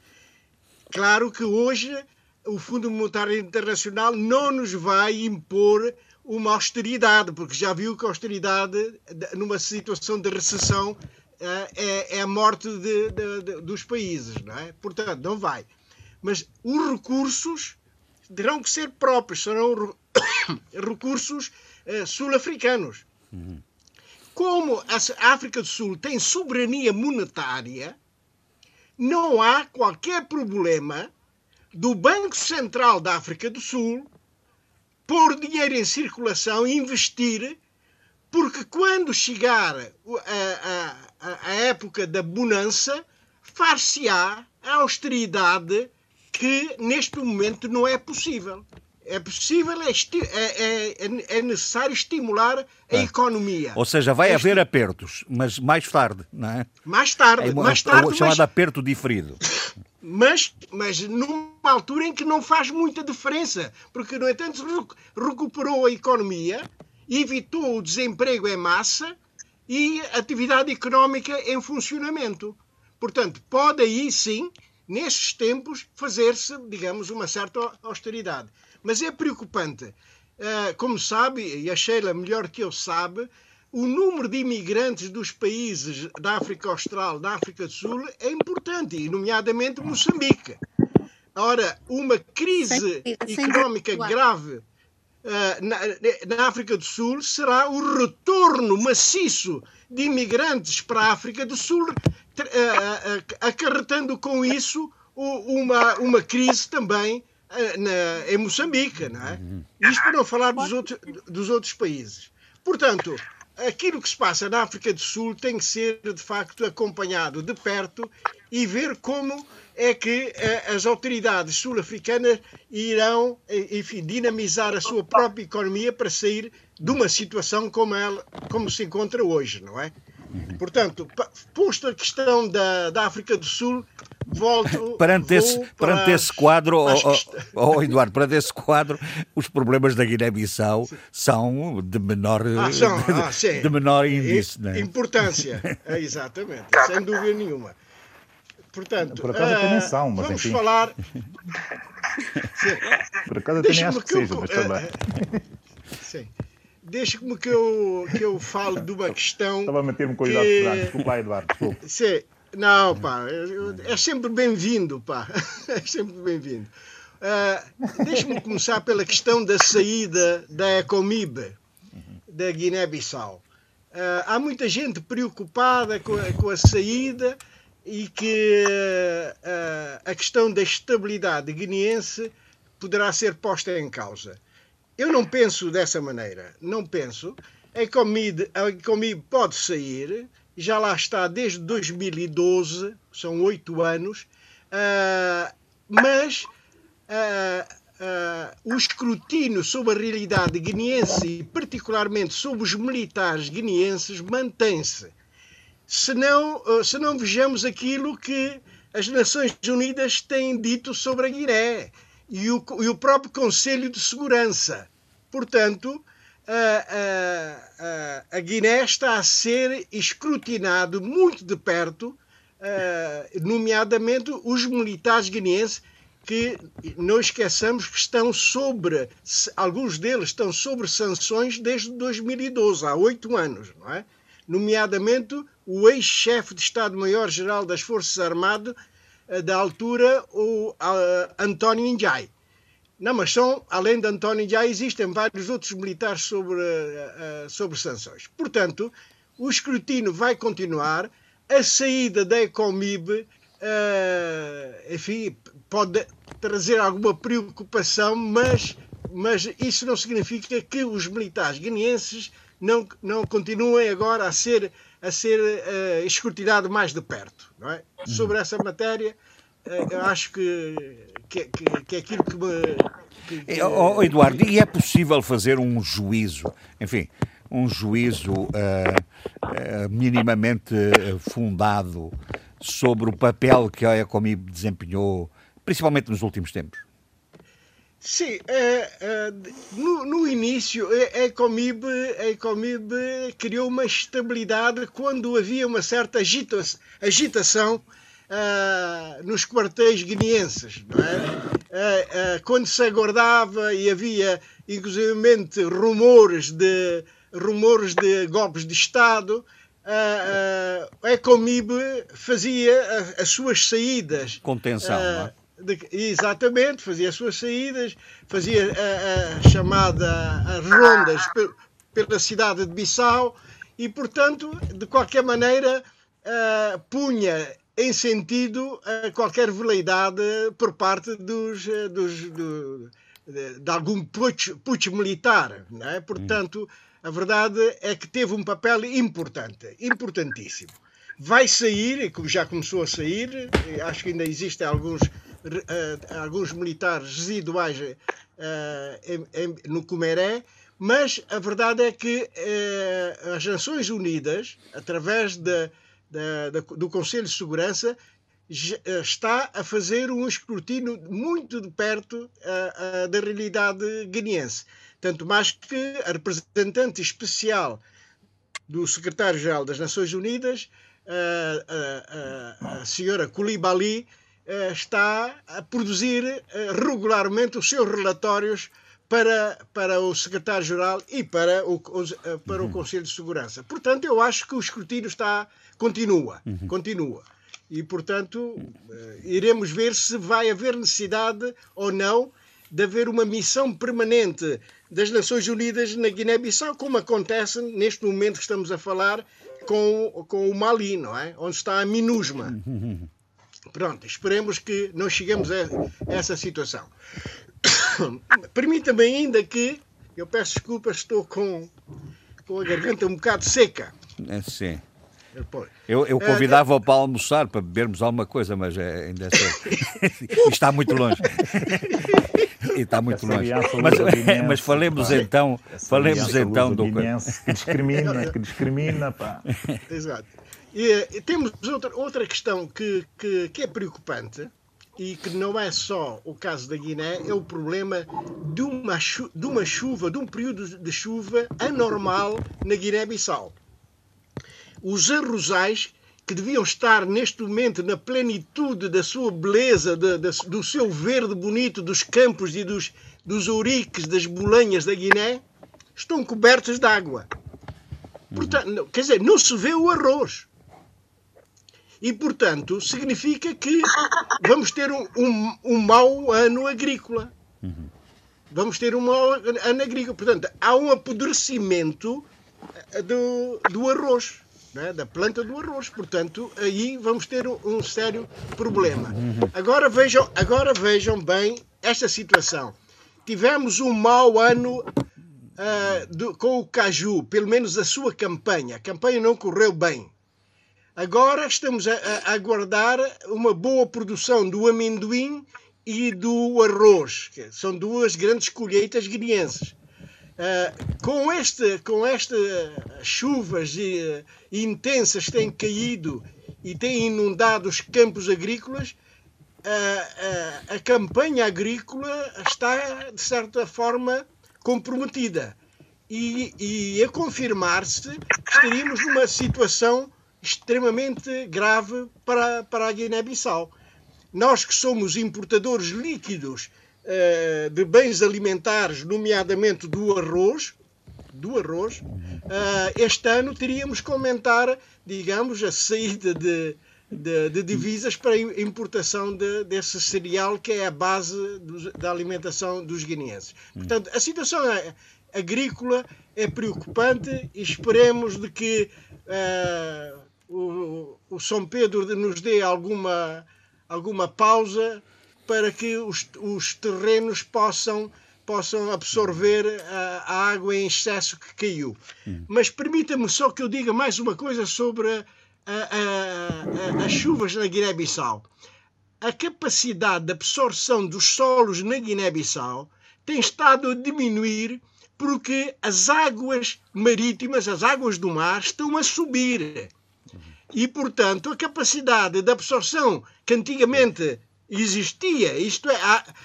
Claro que hoje o Fundo Monetário Internacional não nos vai impor uma austeridade, porque já viu que a austeridade, numa situação de recessão, é, é a morte de, de, de, dos países, não é? Portanto, não vai. Mas os recursos terão que ser próprios, serão recursos uh, sul-africanos. Uhum. Como a África do Sul tem soberania monetária, não há qualquer problema do Banco Central da África do Sul pôr dinheiro em circulação e investir, porque quando chegar a, a, a época da bonança, far-se-á a austeridade que neste momento não é possível. É possível, é, é, é, é necessário estimular a é. economia. Ou seja, vai este... haver apertos, mas mais tarde, não é? Mais tarde, é, mais tarde. O chamado mas... aperto diferido. Mas, mas numa altura em que não faz muita diferença, porque, no entanto, recuperou a economia, evitou o desemprego em massa e atividade económica em funcionamento. Portanto, pode aí sim, nesses tempos, fazer-se, digamos, uma certa austeridade. Mas é preocupante. Uh, como sabe, e a Sheila melhor que eu sabe, o número de imigrantes dos países da África Austral, da África do Sul, é importante, e nomeadamente Moçambique. Ora, uma crise económica grave na, na, África do Sul será o retorno maciço de imigrantes para a África do Sul, uh, uh, acarretando com isso uma, uma crise também na, em Moçambique. Não é? Isto para não falar dos outros, dos outros países. Portanto, aquilo que se passa na África do Sul tem que ser, de facto, acompanhado de perto e ver como é que uh, as autoridades sul-africanas irão, eh, enfim, dinamizar a sua própria economia para sair de uma situação como, ela, como se encontra hoje, não é? Portanto, posto a questão da, da África do Sul, volto. perante, esse, perante esse quadro, oh, oh, oh, Eduardo, perante esse quadro, os problemas da Guiné-Bissau são de menor, ah, são, de, ah, de, menor índice. Né? Importância, é, exatamente, sem dúvida nenhuma. Portanto, por acaso uh, também são, mas vamos enfim. falar. por acaso eu também acho que, que seja, mas também. Sim. Deixa-me que eu, que eu falo de uma questão. Estava a meter-me com cuidado, que... desculpa, Eduardo, desculpa. Sim. Não, pá, é sempre bem-vindo, pá. É sempre bem-vindo. Uh, Deixe-me começar pela questão da saída da Ecomib, da Guiné-Bissau. Uh, há muita gente preocupada com a, com a saída e que uh, a questão da estabilidade guineense poderá ser posta em causa. Eu não penso dessa maneira. Não penso. A Ecomib pode sair, já lá está desde 2012, são oito anos, uh, mas uh, o escrutínio sobre a realidade guineense e particularmente sobre os militares guineenses mantém-se. Se não, se não vejamos aquilo que as Nações Unidas têm dito sobre a Guiné e o, e o próprio Conselho de Segurança. Portanto, a, a, a Guiné está a ser escrutinado muito de perto, nomeadamente os militares guineenses, que não esqueçamos que estão sobre, alguns deles estão sobre sanções desde 2012, há oito anos, não é? Nomeadamente o ex-chefe de Estado-Maior-Geral das Forças Armadas da altura, o António Njai. Não, mas são, além de António, já existem vários outros militares sobre, uh, sobre sanções. Portanto, o escrutínio vai continuar, a saída da Ecomib, enfim, pode trazer alguma preocupação, mas, mas isso não significa que os militares guineenses não, não continuem agora a ser, a ser uh, escrutinado mais de perto. Não é? Uhum. Sobre essa matéria, uh, eu acho que, que, que, que é aquilo que me. Que, oh, Eduardo, e é possível fazer um juízo, enfim, um juízo uh, minimamente fundado sobre o papel que a Ecomib desempenhou, principalmente nos últimos tempos? Sim, é, é, no, no, início a Ecomib, a Ecomib criou uma estabilidade quando havia uma certa agita agitação uh, nos quartéis guineenses, não é? Uh, uh, quando se aguardava e havia inclusivamente rumores de, rumores de golpes de Estado, a Ecomib fazia as suas saídas. Contenção, não é? De, exatamente, fazia as suas saídas, fazia a, a chamada as rondas pela cidade de Bissau e, portanto, de qualquer maneira, uh, punha em sentido a qualquer veleidade por parte dos, dos do, de, de, algum putsch militar. Não é? Portanto, a verdade é que teve um papel importante, importantíssimo. Vai sair, e já começou a sair, acho que ainda existem alguns uh, alguns militares residuais uh, em, em, no Comeré, mas a verdade é que uh, as Nações Unidas, através de, de, de, do Conselho de Segurança, está a fazer um escrutínio muito de perto da realidade guineense. Tanto mais que a representante especial do secretário-geral das Nações Unidas, a, a, a, a senhora Koulibaly, está a produzir eh, regularmente os seus relatórios para, para o secretário-geral e para o, eh, para uhum. o Conselho de Segurança. Portanto, eu acho que o escrutínio está continua, uhum. continua. E, portanto, iremos ver se vai haver necessidade ou não de haver uma missão permanente das Nações Unidas na Guiné-Bissau, como acontece neste momento que estamos a falar com, com o Mali, não é? Onde está a MINUSMA. Uhum. Pronto, esperemos que não cheguemos a essa situação. Permita-me ainda que, eu peço desculpas, estou com, com a garganta um bocado seca. É, sim. Eu, eu convidava-o é, para almoçar, para bebermos alguma coisa, mas é, ainda é está muito longe. e está muito longe. Mas, mas falemos pá. então, falemos então do que discrimina, que discrimina, pá. Exato. E, e temos outra, outra questão que, que, que é preocupante e que não é só o caso da Guiné, é o problema de uma, de uma chuva, de um período de chuva anormal na Guiné-Bissau. Os arrozais, que deviam estar neste momento na plenitude da sua beleza, de, de, do seu verde bonito, dos campos e dos, dos ouriques, das bolanhas da Guiné, estão cobertos de água. Portanto, quer dizer, não se vê o arroz. E, portanto, significa que vamos ter um, um, um mau ano agrícola. Vamos ter um mau ano agrícola. Portanto, há um apodrecimento eh, do, do arroz, né? da planta do arroz. Portanto, aí vamos ter um, um sério problema. Agora vejam, agora vejam bem esta situação. Tivemos um mau ano uh, do, com o caju, pelo menos a sua campanha. A campanha não correu bem. Agora estamos a, a aguardar uma boa produção do amendoim e do arroz, que são duas grandes colheitas guineenses. Uh, com, este, com estas chuvas uh, intensas que têm caído e têm inundado os campos agrícolas, a campanha agrícola está, de certa forma, comprometida. E, e a confirmar-se, estaríamos numa situação extremamente grave para, para a Guiné-Bissau. Nós que somos importadores líquidos uh, de bens alimentares, nomeadamente do arroz, do arroz, uh, este ano teríamos que aumentar, digamos, a saída de, de, de divisas para a importação de, desse cereal que é a base do, da alimentação dos guineenses. Portanto, a situação é, agrícola é preocupante e esperemos de que uh, o, o São Pedro nos dê alguma, alguma pausa para que os, os terrenos possam, possam absorver a, a, água em excesso que caiu. Hum. Mas permita-me só que eu diga mais uma coisa sobre a, a, as chuvas na Guiné-Bissau. A capacidade de absorção dos solos na Guiné-Bissau tem estado a diminuir porque as águas marítimas, as águas do mar, estão a subir. E, portanto, a capacidade de absorção que antigamente existia, isto é,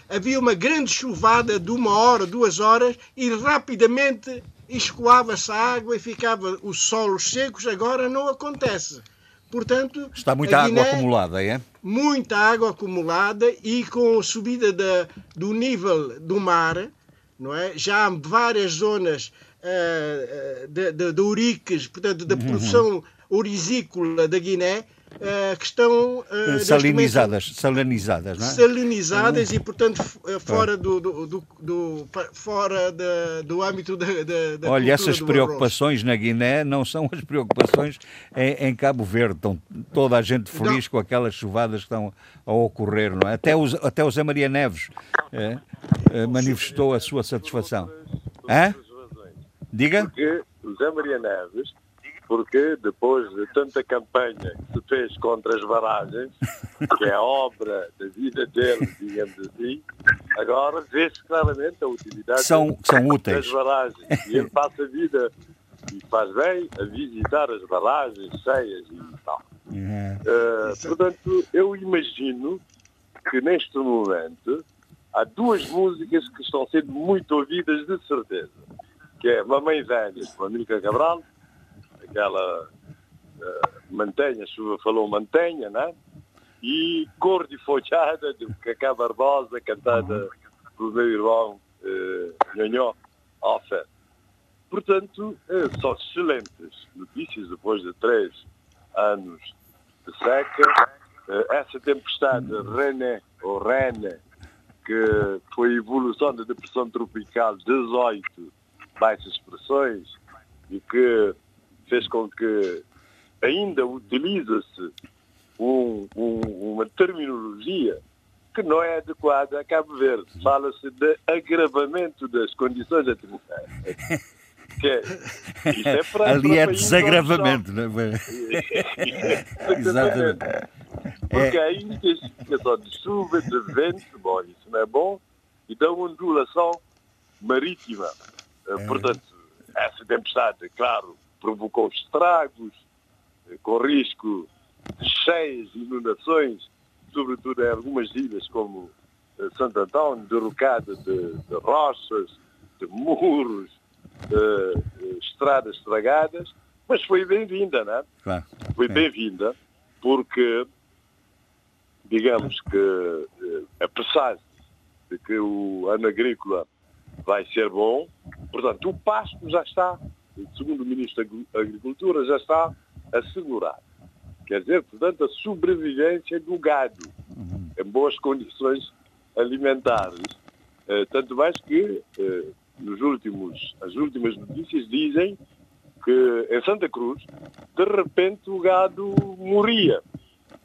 havia uma grande chuvada de uma hora, duas horas, e rapidamente escoava-se a água e ficava os solos secos, agora não acontece. Portanto, está muita Guiné, água acumulada, é? Muita água acumulada e com a subida da, do nível do mar, não é? Já há várias zonas uh, de, de, de uriques, portanto, da uhum. Urisícola da Guiné, uh, que estão uh, salinizadas, salinizadas, não é? Salinizadas uhum. e, portanto, fora do, do, do, do fora da, do âmbito da, da, Olha, essas preocupações na Guiné não são as preocupações em, em Cabo Verde. Estão toda a gente feliz não. com aquelas chuvadas que estão a ocorrer, não é? Até, os, até o Zé Maria Neves é, manifestou a sua satisfação. Hã? Diga? Porque o Zé Maria Neves porque depois de tanta campanha que se fez contra as barragens, que é a obra da vida dele, digamos assim, agora vê-se claramente a utilidade são, são úteis. das barragens. E ele passa a vida e faz bem a visitar as barragens cheias e tal. Uhum. Uh, portanto, eu imagino que neste momento há duas músicas que estão sendo muito ouvidas de certeza, que é Mamãe Velha, de Amílcar Cabral, aquela uh, mantenha, chuva falou mantenha, né? E Cor de Folhada, de Cacá Barbosa, cantada pelo meu irmão uh, Nhonhó Alfer. Portanto, uh, são excelentes notícias depois de três anos de seca. Uh, essa tempestade René, ou René, que foi a evolução da depressão tropical 18 baixas pressões e que fez com que ainda utiliza-se um, um, uma terminologia que não é adequada a Cabo Verde. Fala-se de agravamento das condições atmosféricas. Que é, isso é para, Ali é desagravamento, não é? Exatamente. Porque é. a intensificação de chuva, de vento, bom, isso não é bom, e da ondulação marítima. É. Portanto, essa tempestade, claro, provocou estragos, eh, com risco de cheias inundações, sobretudo em algumas ilhas como eh, Santo Antão, derrocada de, de rochas, de muros, de, de estradas estragadas, mas foi bem-vinda, não é? Claro. Foi é. bem-vinda porque, digamos que, eh, apesar de que o ano agrícola vai ser bom, portanto, o pasto já está segundo o Ministro da Agricultura, já está assegurado. Quer dizer, portanto, a sobrevivência do gado uhum. em boas condições alimentares. Eh, tanto mais que eh, nos últimos, as últimas notícias dizem que em Santa Cruz, de repente, o gado morria.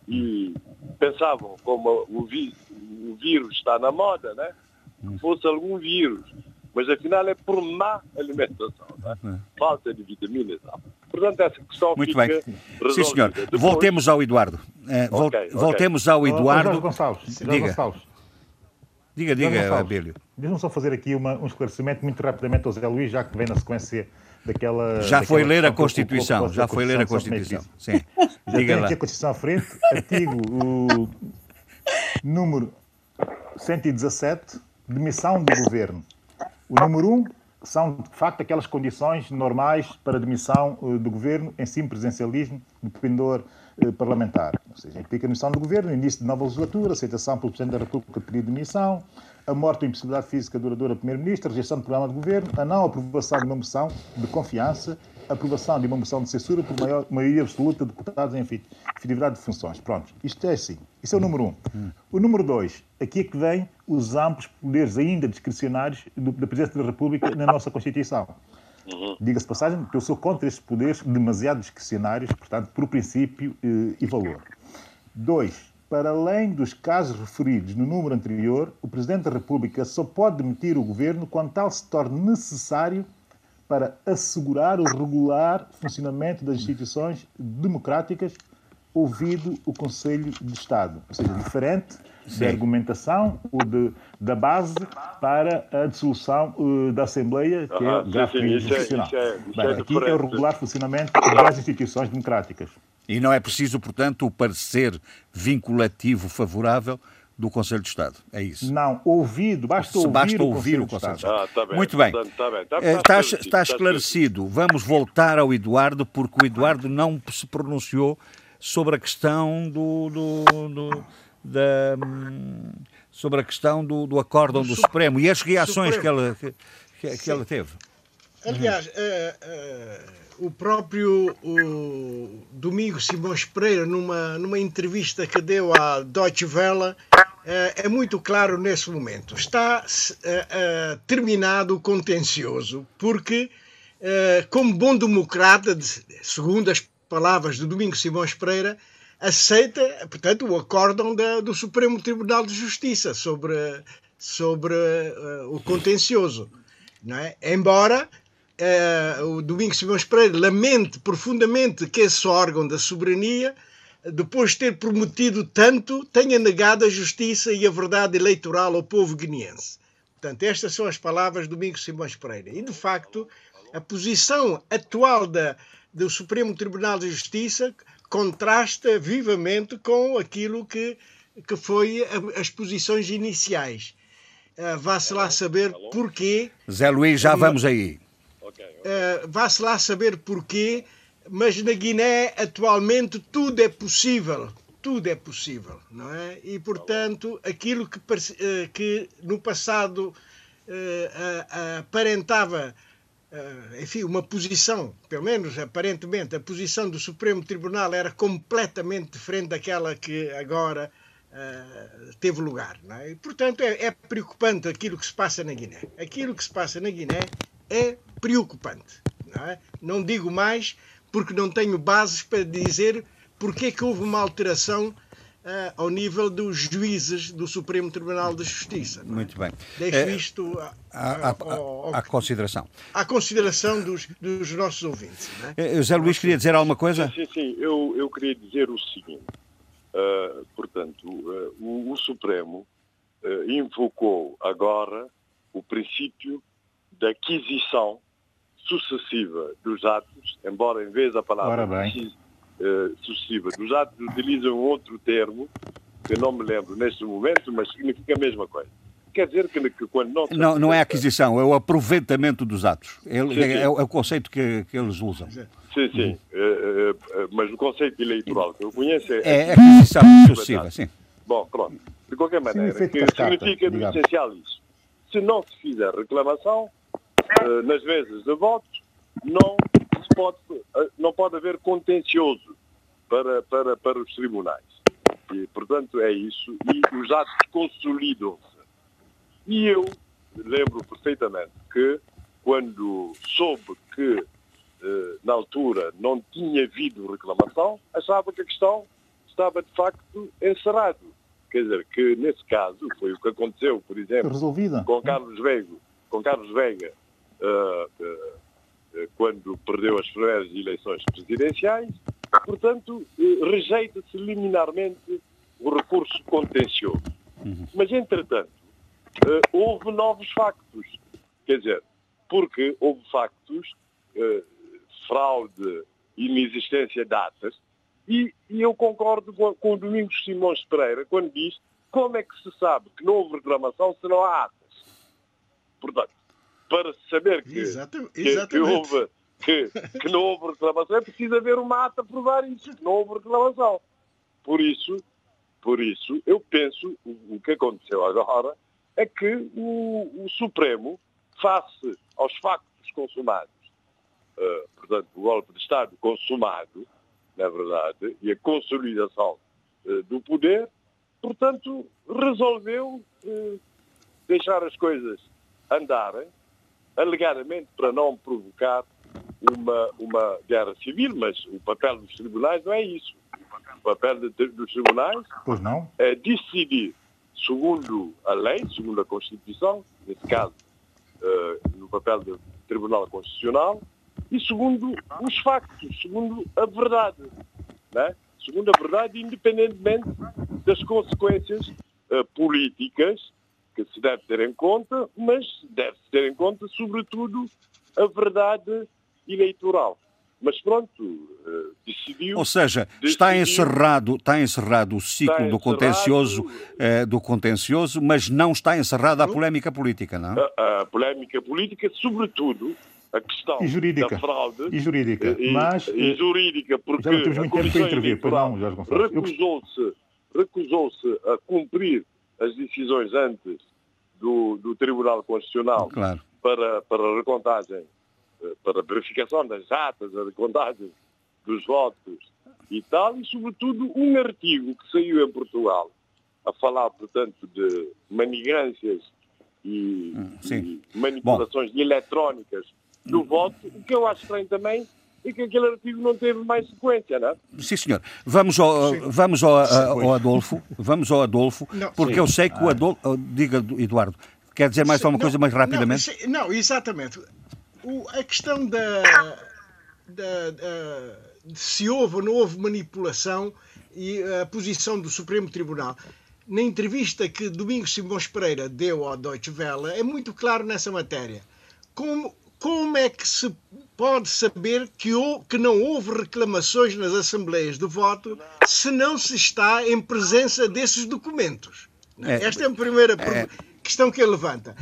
E pensavam, como o, o vírus está na moda, né? que fosse algum vírus mas afinal é por má alimentação, é? falta de vitaminas. Portanto, essa questão Muito fica bem. Resolvida. Sim, senhor. Depois... Voltemos ao Eduardo. Uh, okay, voltemos okay. ao Eduardo. Gonçalves. Diga. Gonçalves. Diga, diga, Abelio. Deixa-me só fazer aqui uma, um esclarecimento muito rapidamente ao Zé Luís, já que vem na sequência daquela. Já daquela foi ler a Constituição, já foi ler a Constituição. Sim. Já Diga lá. aqui a Constituição à frente, artigo o número 117, demissão do governo. O número um são, de facto, aquelas condições normais para admissão uh, do governo em sim presencialismo do pendor uh, parlamentar. Ou seja, implica a admissão do governo, início de nova legislatura, aceitação pelo Presidente da República de pedido de demissão, a morte ou impossibilidade física duradoura do Primeiro-Ministro, rejeição do programa de governo, a não aprovação de uma moção de confiança, aprovação de uma moção de censura por maior, maioria absoluta de deputados em efetividade de funções. Pronto, isto é assim. Isso é o número um. O número dois, aqui é que vem os amplos poderes ainda discricionários do, da Presidência da República na nossa Constituição. Diga-se passagem que eu sou contra estes poderes demasiado discricionários, portanto, por princípio eh, e valor. Dois, para além dos casos referidos no número anterior, o Presidente da República só pode demitir o governo quando tal se torne necessário para assegurar o regular funcionamento das instituições democráticas, ouvido o Conselho de Estado. Ou seja, diferente Sim. da argumentação ou de, da base para a dissolução uh, da Assembleia, que ah, é gravemente constitucional. É, aqui é o regular funcionamento das instituições democráticas. E não é preciso, portanto, o parecer vinculativo favorável do Conselho de Estado. É isso. Não, ouvido, basta ouvir, basta ouvir o Conselho, o Conselho de Estado. Ah, tá bem, Muito bem. Está, bem. Está, está, está, esclarecido, está esclarecido. Vamos voltar ao Eduardo, porque o Eduardo não se pronunciou sobre a questão do, do, do da, sobre a questão do, do acórdão do Supremo e as reações que ela, que, que ela teve. Aliás, uh, uh, o próprio o Domingo Simões Pereira, numa, numa entrevista que deu à Deutsche Welle, uh, é muito claro nesse momento. Está terminado o contencioso, porque, como bom democrata, segundo as palavras do Domingo Simões Pereira, aceita, portanto, o acórdão da, do Supremo Tribunal de Justiça sobre, sobre o contencioso. Não é? Embora uh, o Domingos Simões Pereira lamente profundamente que esse órgão da soberania, depois de ter prometido tanto, tenha negado a justiça e a verdade eleitoral ao povo guineense. Portanto, estas são as palavras do Domingos Simões Pereira. E, de facto, a posição atual da, do Supremo Tribunal de Justiça contrasta vivamente com aquilo que, que foi as posições iniciais. Uh, Vá-se lá saber porquê. Zé Luís, já vamos aí. Uh, Vá-se lá saber porquê, mas na Guiné atualmente tudo é possível. Tudo é possível, não é? E portanto, aquilo que, uh, que no passado uh, aparentava eh, enfim, uma posição, pelo menos aparentemente, a posição do Supremo Tribunal era completamente diferente daquela que agora uh, teve lugar. É? E, portanto, é, é, preocupante aquilo que se passa na Guiné. Aquilo que se passa na Guiné é preocupante. Não, é? não digo mais porque não tenho bases para dizer porque é que houve uma alteração Uh, ao nível dos juízes do Supremo Tribunal de Justiça. É? Muito bem. Deixo é, isto à consideração. À consideração dos, dos nossos ouvintes. É? José Luís, queria dizer alguma coisa? Sim, sim, sim. Eu, eu queria dizer o seguinte. Uh, portanto, uh, o, o, Supremo invocou agora o princípio da aquisição sucessiva dos atos, embora em vez da palavra uh, sucessiva dos atos utilizam outro termo, que não me lembro neste momento, mas significa a mesma coisa. Quer dizer que, que quando não... Não, não é aquisição, é o aproveitamento dos atos. É, sim, sim. É, é, o conceito que, que eles usam. Sim, sim. Uhum. Uh, uh, mas o conceito eleitoral que eu conheço é... É aquisição sucessiva, sim. Bom, pronto. De qualquer maneira, significa, que significa no essencial isso. Se não se fizer reclamação, uh, nas vezes de votos, não pode, eh, não pode haver contencioso para, para, para os tribunais. E, portanto, é isso. E os atos consolidam-se. E eu lembro perfeitamente que, quando soube que, eh, na altura, não tinha havido reclamação, achava que a questão estava, de facto, encerrada. Quer dizer, que nesse caso, foi o que aconteceu, por exemplo, Resolvida. com Carlos Veiga, com Carlos Veiga, eh, quando perdeu as primeiras eleições presidenciais. Portanto, eh, rejeita-se liminarmente o recurso contencioso. Uhum. Mas, entretanto, eh, houve novos factos. Quer dizer, porque houve factos, fraude, inexistência de datas, e, e eu concordo com, com o Domingos Simões Pereira quando diz como é que se sabe que não houve reclamação se não há atas. Portanto, para saber que, que, que, houve, que, que não houve reclamação, é preciso haver uma ata a provar isso, que não houve reclamação. Por isso, por isso eu penso, o, o que aconteceu agora é que o, o Supremo, face aos factos consumados, uh, portanto, o golpe de Estado consumado, na verdade, e a consolidação uh, do poder, portanto, resolveu uh, deixar as coisas andarem alegadamente para não provocar uma, uma guerra civil, mas o papel dos tribunais não é isso. O papel de, dos tribunais pois não. é decidir segundo a lei, segundo a Constituição, nesse caso, uh, no papel do Tribunal Constitucional, e segundo os factos, segundo a verdade. Né? Segundo a verdade, independentemente das consequências uh, políticas que se deve ter em conta, mas deve-se ter em conta, sobretudo, a verdade eleitoral. Mas pronto, uh, decidiu. Ou seja, decidiu, está encerrado, está encerrado o ciclo do contencioso, uh, do contencioso, mas não está encerrada a polémica política, não? A, a polémica política, sobretudo a questão e jurídica. da fraude e jurídica, e, mas e jurídica porque já não temos muito tempo para intervir, não, Jorge Gonçalves. Recusou-se recusou-se a cumprir as decisões antes do, do Tribunal Constitucional claro. para, para a recontagem, eh, para a verificação das atas, a recontagem dos votos e tal, e sobretudo um artigo que saiu em Portugal a falar, portanto, de manigâncias e, Hum, e manipulações eletrónicas do voto, o que eu acho estranho também e que aquele artigo não teve mais sequência, não é? Sim, senhor. Vamos ao, vamos ao, ao Adolfo, vamos ao Adolfo, Não. porque Sim. eu sei que o Adolfo... Diga, Eduardo, quer dizer mais alguma Não, coisa mais não, rapidamente? sim, Não, exatamente. O- a questão da, da- da- de se houve ou não houve manipulação e a posição do Supremo Tribunal. Na entrevista que Domingos Simões Pereira deu ao Deutsche Welle, é muito claro nessa matéria. Como, como é que se pode saber que, hou- que não houve reclamações nas assembleias de voto se não se está em presença desses documentos? É. Esta é a primeira per- questão que ele levanta.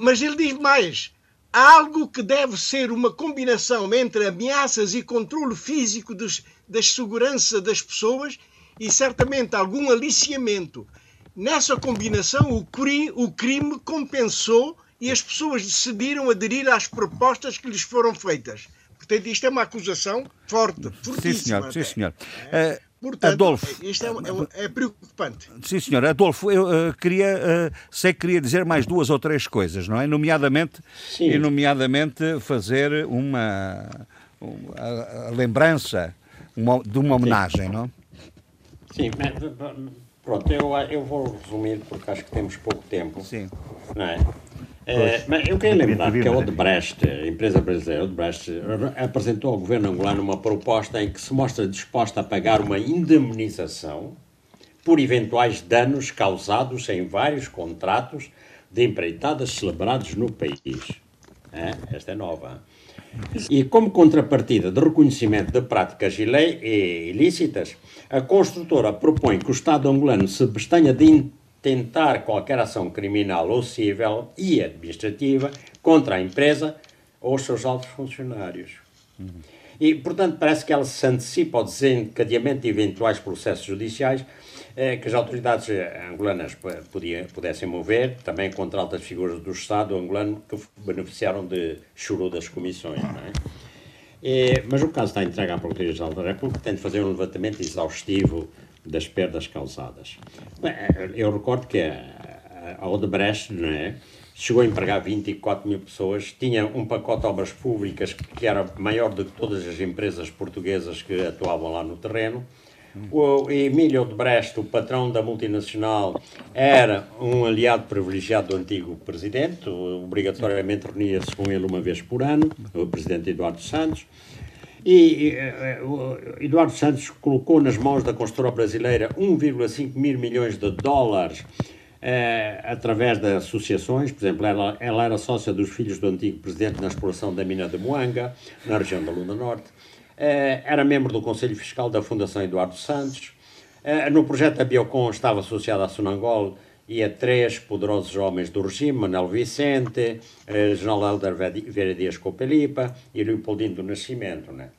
Mas ele diz mais. Há algo que deve ser uma combinação entre ameaças e controle físico dos, das segurança das pessoas e certamente algum aliciamento. Nessa combinação, o crime, o crime compensou e as pessoas decidiram aderir às propostas que lhes foram feitas. Portanto, isto é uma acusação forte, Sim, fortíssima. senhor. Sim, senhor. Eh, Portanto, Adolfo. isto é, é- é preocupante. Sim, senhor. Adolfo, eu eh, queria, eh, sei que queria dizer mais duas ou três coisas, não é? Nomeadamente, Sim. e nomeadamente fazer uma, uma- a- a lembrança uma- de uma homenagem, não? Sim, mas, pronto, eu, eu vou resumir porque acho que temos pouco tempo. Sim. Não é? Eh, mas eu queria lembrar que a Odebrecht, a empresa brasileira Odebrecht, apresentou ao governo angolano uma proposta em que se mostra disposta a pagar uma indemnização por eventuais danos causados em vários contratos de empreitadas celebrados no país. É? Esta é nova. E como contrapartida de reconhecimento de práticas ilícitas, a construtora propõe que o Estado angolano se abstenha de intentar qualquer ação criminal ou civil e administrativa contra a empresa ou os seus altos funcionários. E, portanto, parece que ela se antecipa ao desencadeamento de eventuais processos judiciais eh, que as autoridades eh, angolanas podia- pudessem mover, também contra altas figuras do Estado angolano que beneficiaram de churu das comissões. É? Eh, mas o caso está entregue à Procuradoria-Geral da República, que tem de fazer um levantamento exaustivo das perdas causadas. Eu recordo que a Odebrecht não é, chegou a empregar 24 mil pessoas, tinha um pacote de obras públicas que era maior do que todas as empresas portuguesas que atuavam lá no terreno. O Emílio Odebrecht, o patrão da multinacional, era um aliado privilegiado do antigo presidente, obrigatoriamente reunia-se com ele uma vez por ano, o presidente Eduardo Santos. E eh, o Eduardo Santos colocou nas mãos da construtora brasileira 1,5 mil milhões de dólares eh, através de associações. Por exemplo, ela, ela era sócia dos filhos do antigo presidente na exploração da mina de Moanga, na região da Lunda Norte. Eh, era membro do Conselho Fiscal da Fundação Eduardo Santos. Eh, no projeto da Biocon estava associado à Sonangol e a três poderosos homens do regime, Manuel Vicente, eh, General Helder Vera Dias Copelipa e Leopoldino do Nascimento. Né?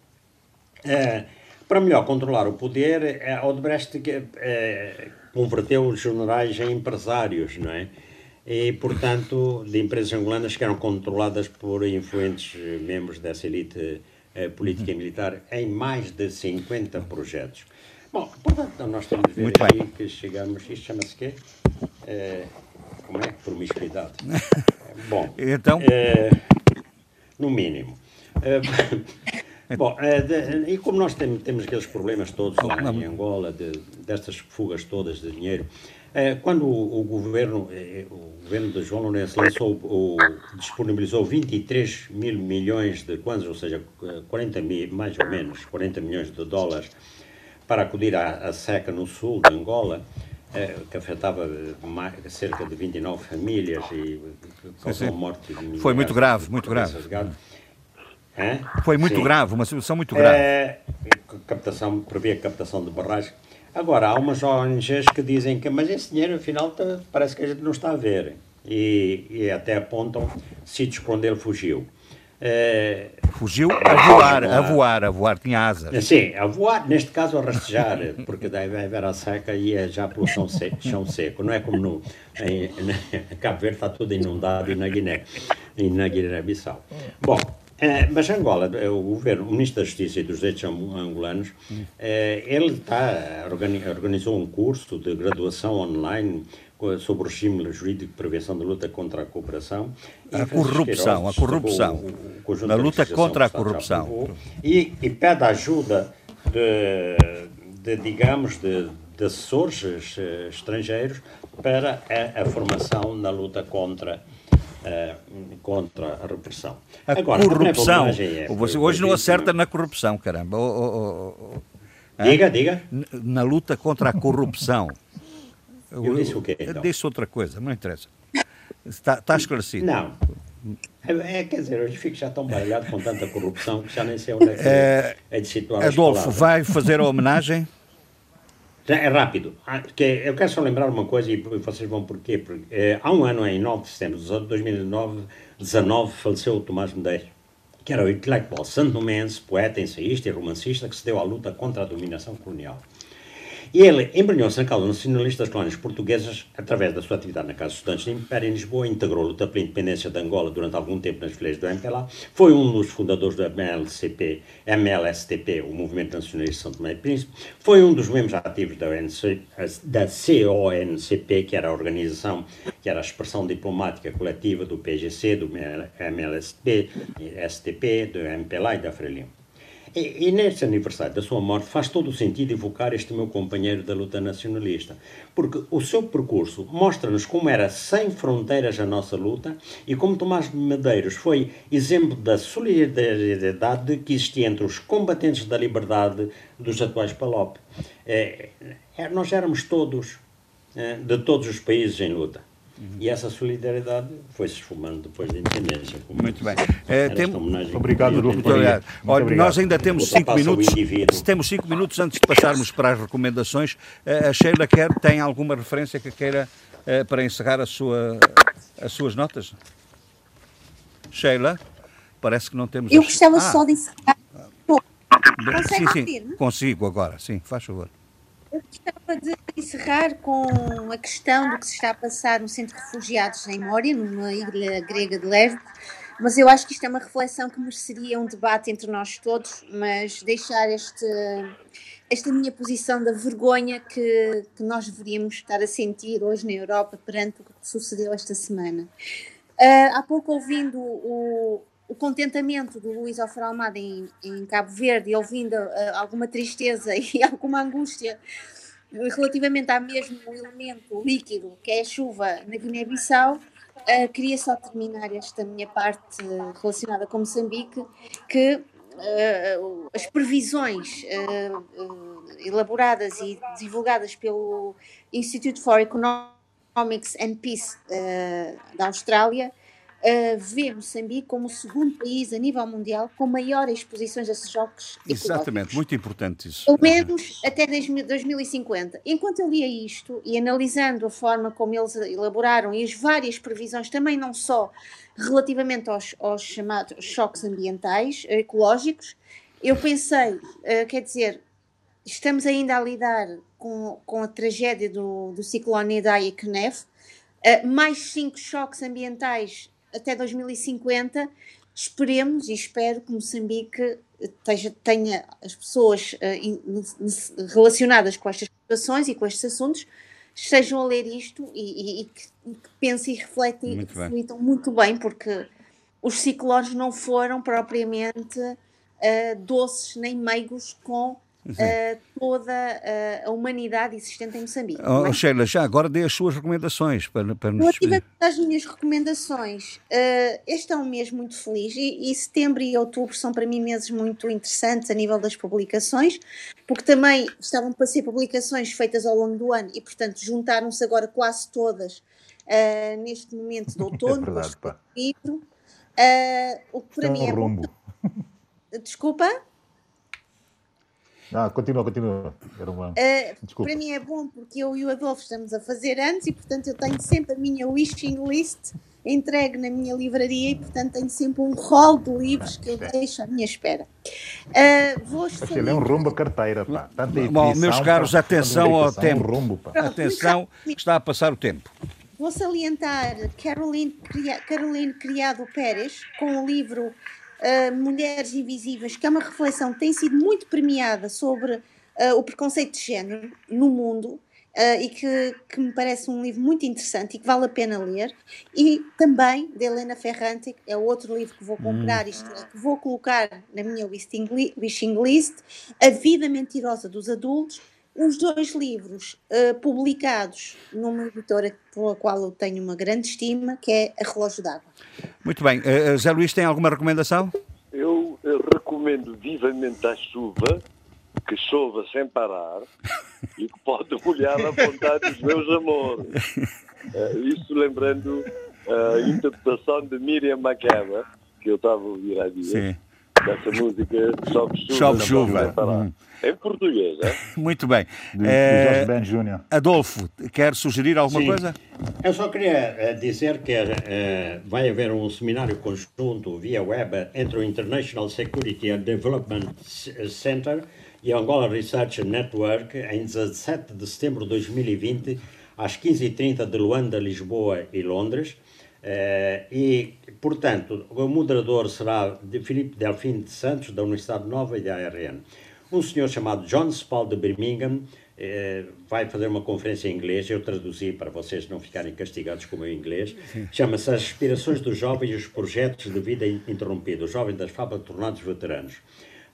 Eh, para melhor controlar o poder, a Odebrecht que, eh, converteu os generais em empresários, não é? E, portanto, de empresas angolanas que eram controladas por influentes eh, membros dessa elite eh, política e militar em mais de 50 projetos. Bom, portanto, nós temos de ver Muito aí que chegamos, isto chama-se quê? Eh, como é? Promiscuidade. Bom, Então? eh, no mínimo. Eh, Bom, é, de, e como nós tem, temos aqueles problemas todos lá em Angola, de, destas fugas todas de dinheiro, é, quando o, o, governo, o governo de João Lourenço lançou, o, disponibilizou 23 mil milhões de kwanzas, ou seja, 40 mil, mais ou menos, 40 milhões de dólares, para acudir à, à seca no sul de Angola, que afetava cerca de 29 famílias e causou morte de Foi muito grave, muito grave. É? Foi muito sim. grave, uma situação muito grave. É, captação, previa captação de barragens. Agora, há umas ONGs que dizem que, mas esse dinheiro, afinal, tá, parece que a gente não está a ver. E, e até apontam sítios para onde ele fugiu. É, fugiu a voar, a voar, a voar, tinha asas. Sim, a voar, neste caso a rastejar, porque deve haver a seca e é já pelo chão seco, chão seco. Não é como no em, Cabo Verde está tudo inundado e na Guiné, e na Guiné-Bissau. Bom, é, mas Angola, é, o governo, o ministro da Justiça e dos Direitos Angolanos, é, ele está, organizou um curso de graduação online sobre o regime jurídico de prevenção da luta contra a cooperação. A corrupção, a corrupção. O, o na luta contra a corrupção. E, e, pede ajuda de, de digamos, de, de assessores eh, estrangeiros para a, a formação na luta contra a uh, contra a repressão. A Agora, corrupção. É, Você hoje não acerta na corrupção, caramba. Oh, oh, oh, diga, diga. Na luta contra a corrupção. Eu disse o quê? Então? Disse outra coisa, não interessa. Está, está esclarecido. Não. É, é, quer dizer, hoje fico já tão baralhado com tanta corrupção que já nem sei onde é que é, é de situar Adolfo, vai fazer a homenagem? É rápido. Ah, que eu quero só lembrar uma coisa e vocês vão porquê. Porque, é, há um ano, em 9 de setembro de 2019, 19, faleceu o Tomás Medeiros, que era o intelectual santomense, poeta, ensaísta e romancista que se deu à luta contra a dominação colonial. E ele embrenhou-se na causa nacionalista das colónias portuguesas através da sua atividade na Casa dos Estudantes de Império em Lisboa, integrou a luta pela independência de Angola durante algum tempo nas fileiras do MPLA, foi um dos fundadores do MLCP, MLSTP, o Movimento Nacionalista São Tomé e Príncipe, foi um dos membros ativos da, ONC, da CONCP, que era a organização, que era a expressão diplomática coletiva do PGC, do MLSTP, STP, do MPLA e da Frelimo. E, e, neste aniversário da sua morte faz todo o sentido evocar este meu companheiro da luta nacionalista, porque o seu percurso mostra-nos como era sem fronteiras a nossa luta e como Tomás de Medeiros foi exemplo da solidariedade que existia entre os combatentes da liberdade dos atuais PALOP. É, é, nós éramos todos, é, de todos os países em luta. Uhum. E essa solidariedade foi-se esfumando depois da independência. Muito bem. É, tem... Obrigado, Muito obrigado. Olha, obrigado. Nós ainda temos cinco minutos. Temos cinco minutos antes de passarmos para as recomendações. Eh, a Sheila quer, tem alguma referência que queira uh, para encerrar a sua, as suas notas? Sheila, parece que não temos. Eu gostava ah. só de encerrar. Sim, sim, consigo agora, sim, faz favor. Gostava de encerrar com a questão do que se está a passar no centro de refugiados em Mória, numa ilha grega de Lesbos, mas eu acho que isto é uma reflexão que mereceria um debate entre nós todos, mas deixar este, esta minha posição da vergonha que, que nós deveríamos estar a sentir hoje na Europa perante o que sucedeu esta semana. Uh, há pouco ouvindo o, o contentamento do Luís Alfredo Almada em, em, Cabo Verde ouvindo uh, alguma tristeza e alguma angústia relativamente ao mesmo elemento líquido que é a chuva na Guiné-Bissau, uh, queria só terminar esta minha parte relacionada com Moçambique, que uh, as previsões elaboradas e divulgadas pelo Institute for Economics and Peace da Austrália uh, vê Moçambique como o segundo país a nível mundial com maior exposições a choques Exatamente, muito importante isso. Pelo menos até 2050. Enquanto eu lia isto e analisando a forma como eles elaboraram e as várias previsões, também não só relativamente aos, aos chamados choques ambientais, ecológicos, eu pensei, uh, quer dizer, estamos ainda a lidar com, com a tragédia do, do ciclone Idai e Knef, uh, mais cinco choques ambientais até 2050, esperemos e espero que Moçambique tenha, tenha as pessoas uh, relacionadas com estas situações e com estes assuntos estejam a ler isto e, e, e que, que, pensem e refletem muito e reflitam muito bem, porque os ciclones não foram propriamente uh, doces nem meigos com uh, toda uh, a humanidade existente em Moçambique. Oh, é? Sheila, já agora dê as suas recomendações para, para nos Relativamente às minhas recomendações, uh, este é um mês muito feliz e, e, setembro e outubro são para mim meses muito interessantes a nível das publicações, porque também estavam para ser publicações feitas ao longo do ano e, portanto, juntaram-se agora quase todas neste momento de outono. É verdade, pá. Livro, o que para Estão mim é rumbo. Desculpa? Ah, continua, continua. Era uma... Uh, para mim é bom porque eu e o Adolfo estamos a fazer antes e, portanto, eu tenho sempre a minha wishing list entregue na minha livraria e, portanto, tenho sempre um rol de livros que eu deixo à minha espera. Uh, vou Ele é um rumbo a carteira, pá. Bom, meus caros, atenção ao tempo. Um rumbo, pá. Atenção, está a passar o tempo. Vou salientar Caroline, Caroline Criado Pérez com o livro uh, Mulheres Invisíveis, que é uma reflexão que tem sido muito premiada sobre uh, o preconceito de género no mundo. Uh, e que, que, me parece um livro muito interessante e que vale a pena ler. E também de Helena Ferrante, é outro livro que vou comprar, hum. isto é, que vou colocar na minha wishing list, A Vida Mentirosa dos Adultos, os dois livros uh, publicados numa editora pela qual eu tenho uma grande estima, que é A Relógio d'Água. Muito bem. Uh, Zé Luís, tem alguma recomendação? Eu, eu recomendo vivamente a chuva, que chova sem parar e que pode molhar a vontade dos meus amores. Uh, isso lembrando a interpretação de Miriam Makeba, que eu estava a ouvir há dias. Sim. Dessa música Chove Chuva. Chove Chuva. Em português, é? Muito bem. Do, é... Jorge Ben Júnior. Adolfo, quer sugerir alguma Sim. coisa? Eu só queria eh, dizer que uh, vai haver um seminário conjunto via web entre o International Security and Development Center e a Angola Research Network em 17 de setembro de 2020, às 15h30 de Luanda, Lisboa e Londres. Uh, e, portanto, o moderador será de Filipe Delfim de Santos, da Universidade Nova e da ARN. Um senhor chamado John Spall de Birmingham eh, vai fazer uma conferência em inglês, eu traduzi para vocês não ficarem castigados com o meu inglês. Chama-se As Aspirações dos Jovens e os Projetos de Vida Interrompida, os Jovens das Fábricas Tornados Veteranos.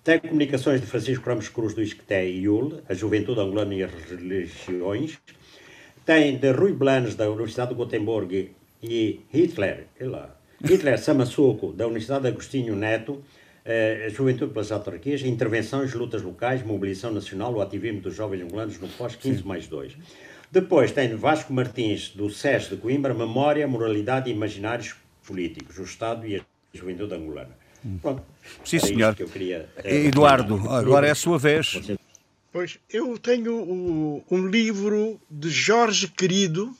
Tem comunicações de Francisco Ramos Cruz do Isqueté e Iul, A Juventude Angolana e as Religiões. Tem de Rui Blanes, da Universidade de Gotemburgo, e Hitler, lá, Hitler Samassuco, da Universidade de Agostinho Neto, a juventude pelas autarquias, intervenções, lutas locais, mobilização nacional, o ativismo dos jovens angolanos no pós-15 mais 2. Depois tem Vasco Martins, do SES de Coimbra, Memória, Moralidade e Imaginários Políticos, o Estado e a Juventude Angolana. Pronto. Sim, senhor. Queria, é, Eduardo, agora é a sua vez. Pois, eu tenho o, um livro de Jorge Querido,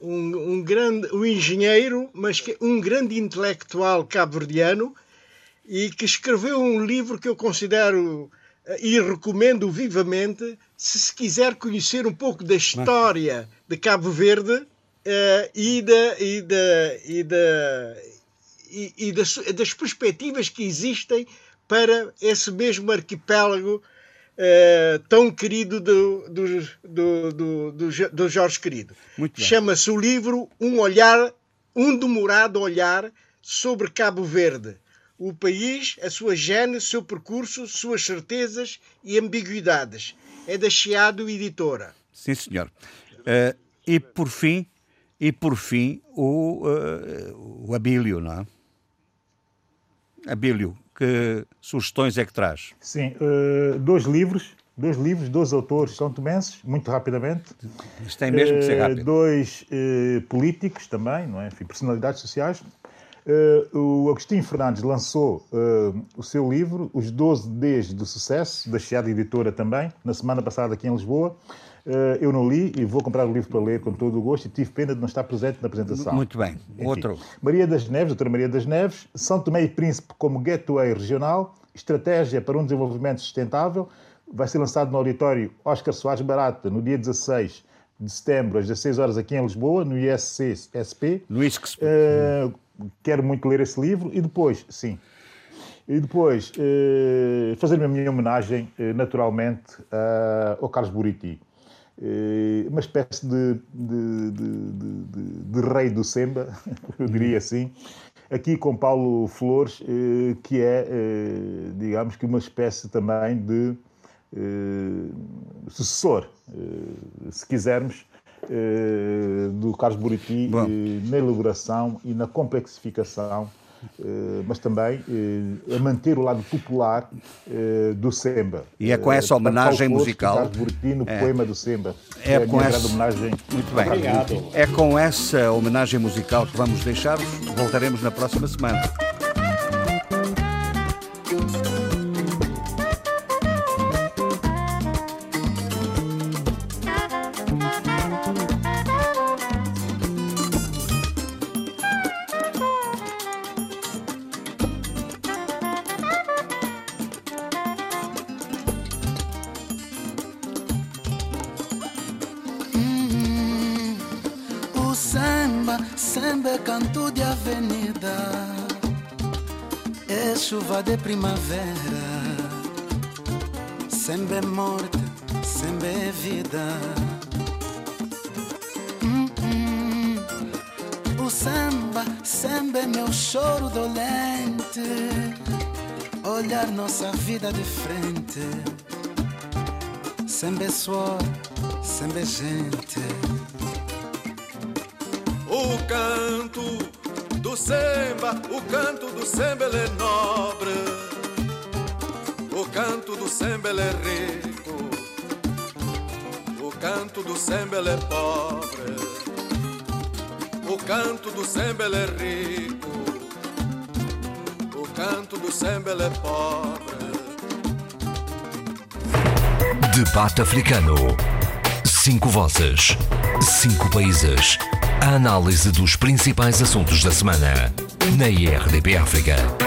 um, um, grande um engenheiro, mas que, um grande intelectual cabo-verdiano, e que escreveu um livro que eu considero eh, e recomendo vivamente se se quiser conhecer um pouco da história de Cabo Verde uh, e, da, e, da, e, da, e, e das, das, perspectivas que existem para esse mesmo arquipélago uh, tão querido do, do, do, do, do Jorge Querido. Chama-se o livro Um Olhar, um demorado olhar sobre Cabo Verde o país, a sua gênese, seu percurso, suas certezas e ambiguidades. É da Chiado Editora. Sim, senhor. Uh, e por fim, e por fim, o, uh, o Abílio, não é? Abílio, que sugestões é que traz? Sim, uh, dois livros, dois livros, dois autores são tomenses, muito rapidamente. Isto tem mesmo que ser rápido. Dois políticos também, não é? Enfim, personalidades sociais. Uh, o Agostinho Fernandes lançou uh, o seu livro, Os 12 Ds do Sucesso, da Chiada Editora também, na semana passada aqui em Lisboa. Uh, eu não li e vou comprar o livro para ler com todo o gosto e tive pena de não estar presente na apresentação. Muito bem. Enfim, Outro. Maria das Neves, doutora Maria das Neves, São Tomé e Príncipe como gateway regional, estratégia para um desenvolvimento sustentável, vai ser lançado no auditório Oscar Soares Barata no dia 16 de setembro, às 16 horas aqui em Lisboa, no ISC SP. No ISC. Uh, quero muito ler esse livro e depois, sim, e depois eh, fazer a minha homenagem, eh, naturalmente, ao Carlos Buriti. Eh, uma espécie de, de, de, de, rei do Semba, eu diria assim, aqui com Paulo Flores, eh, que é, eh, digamos que uma espécie também de eh, sucessor, se quisermos, do Carlos Buriti na elaboração e na complexificação eh, mas também eh, a manter o lado popular eh, do Semba. E é com essa homenagem musical. no é. poema do Semba. É, é com essa homenagem. Muito bem. Obrigado. É com essa homenagem musical que vamos deixar-vos. Voltaremos na próxima semana. Primavera, sempre é morte, sempre é vida. Hum, hum. O samba sempre é meu choro dolente, olhar nossa vida de frente, sempre é suor, sempre é gente. O canto do samba, o canto do samba é nobre, canto do samba é rico, o canto do samba é pobre, o canto do samba é rico, o canto do samba é pobre. Debate africano. Cinco vozes, cinco países. A análise dos principais assuntos da semana na IRDP África.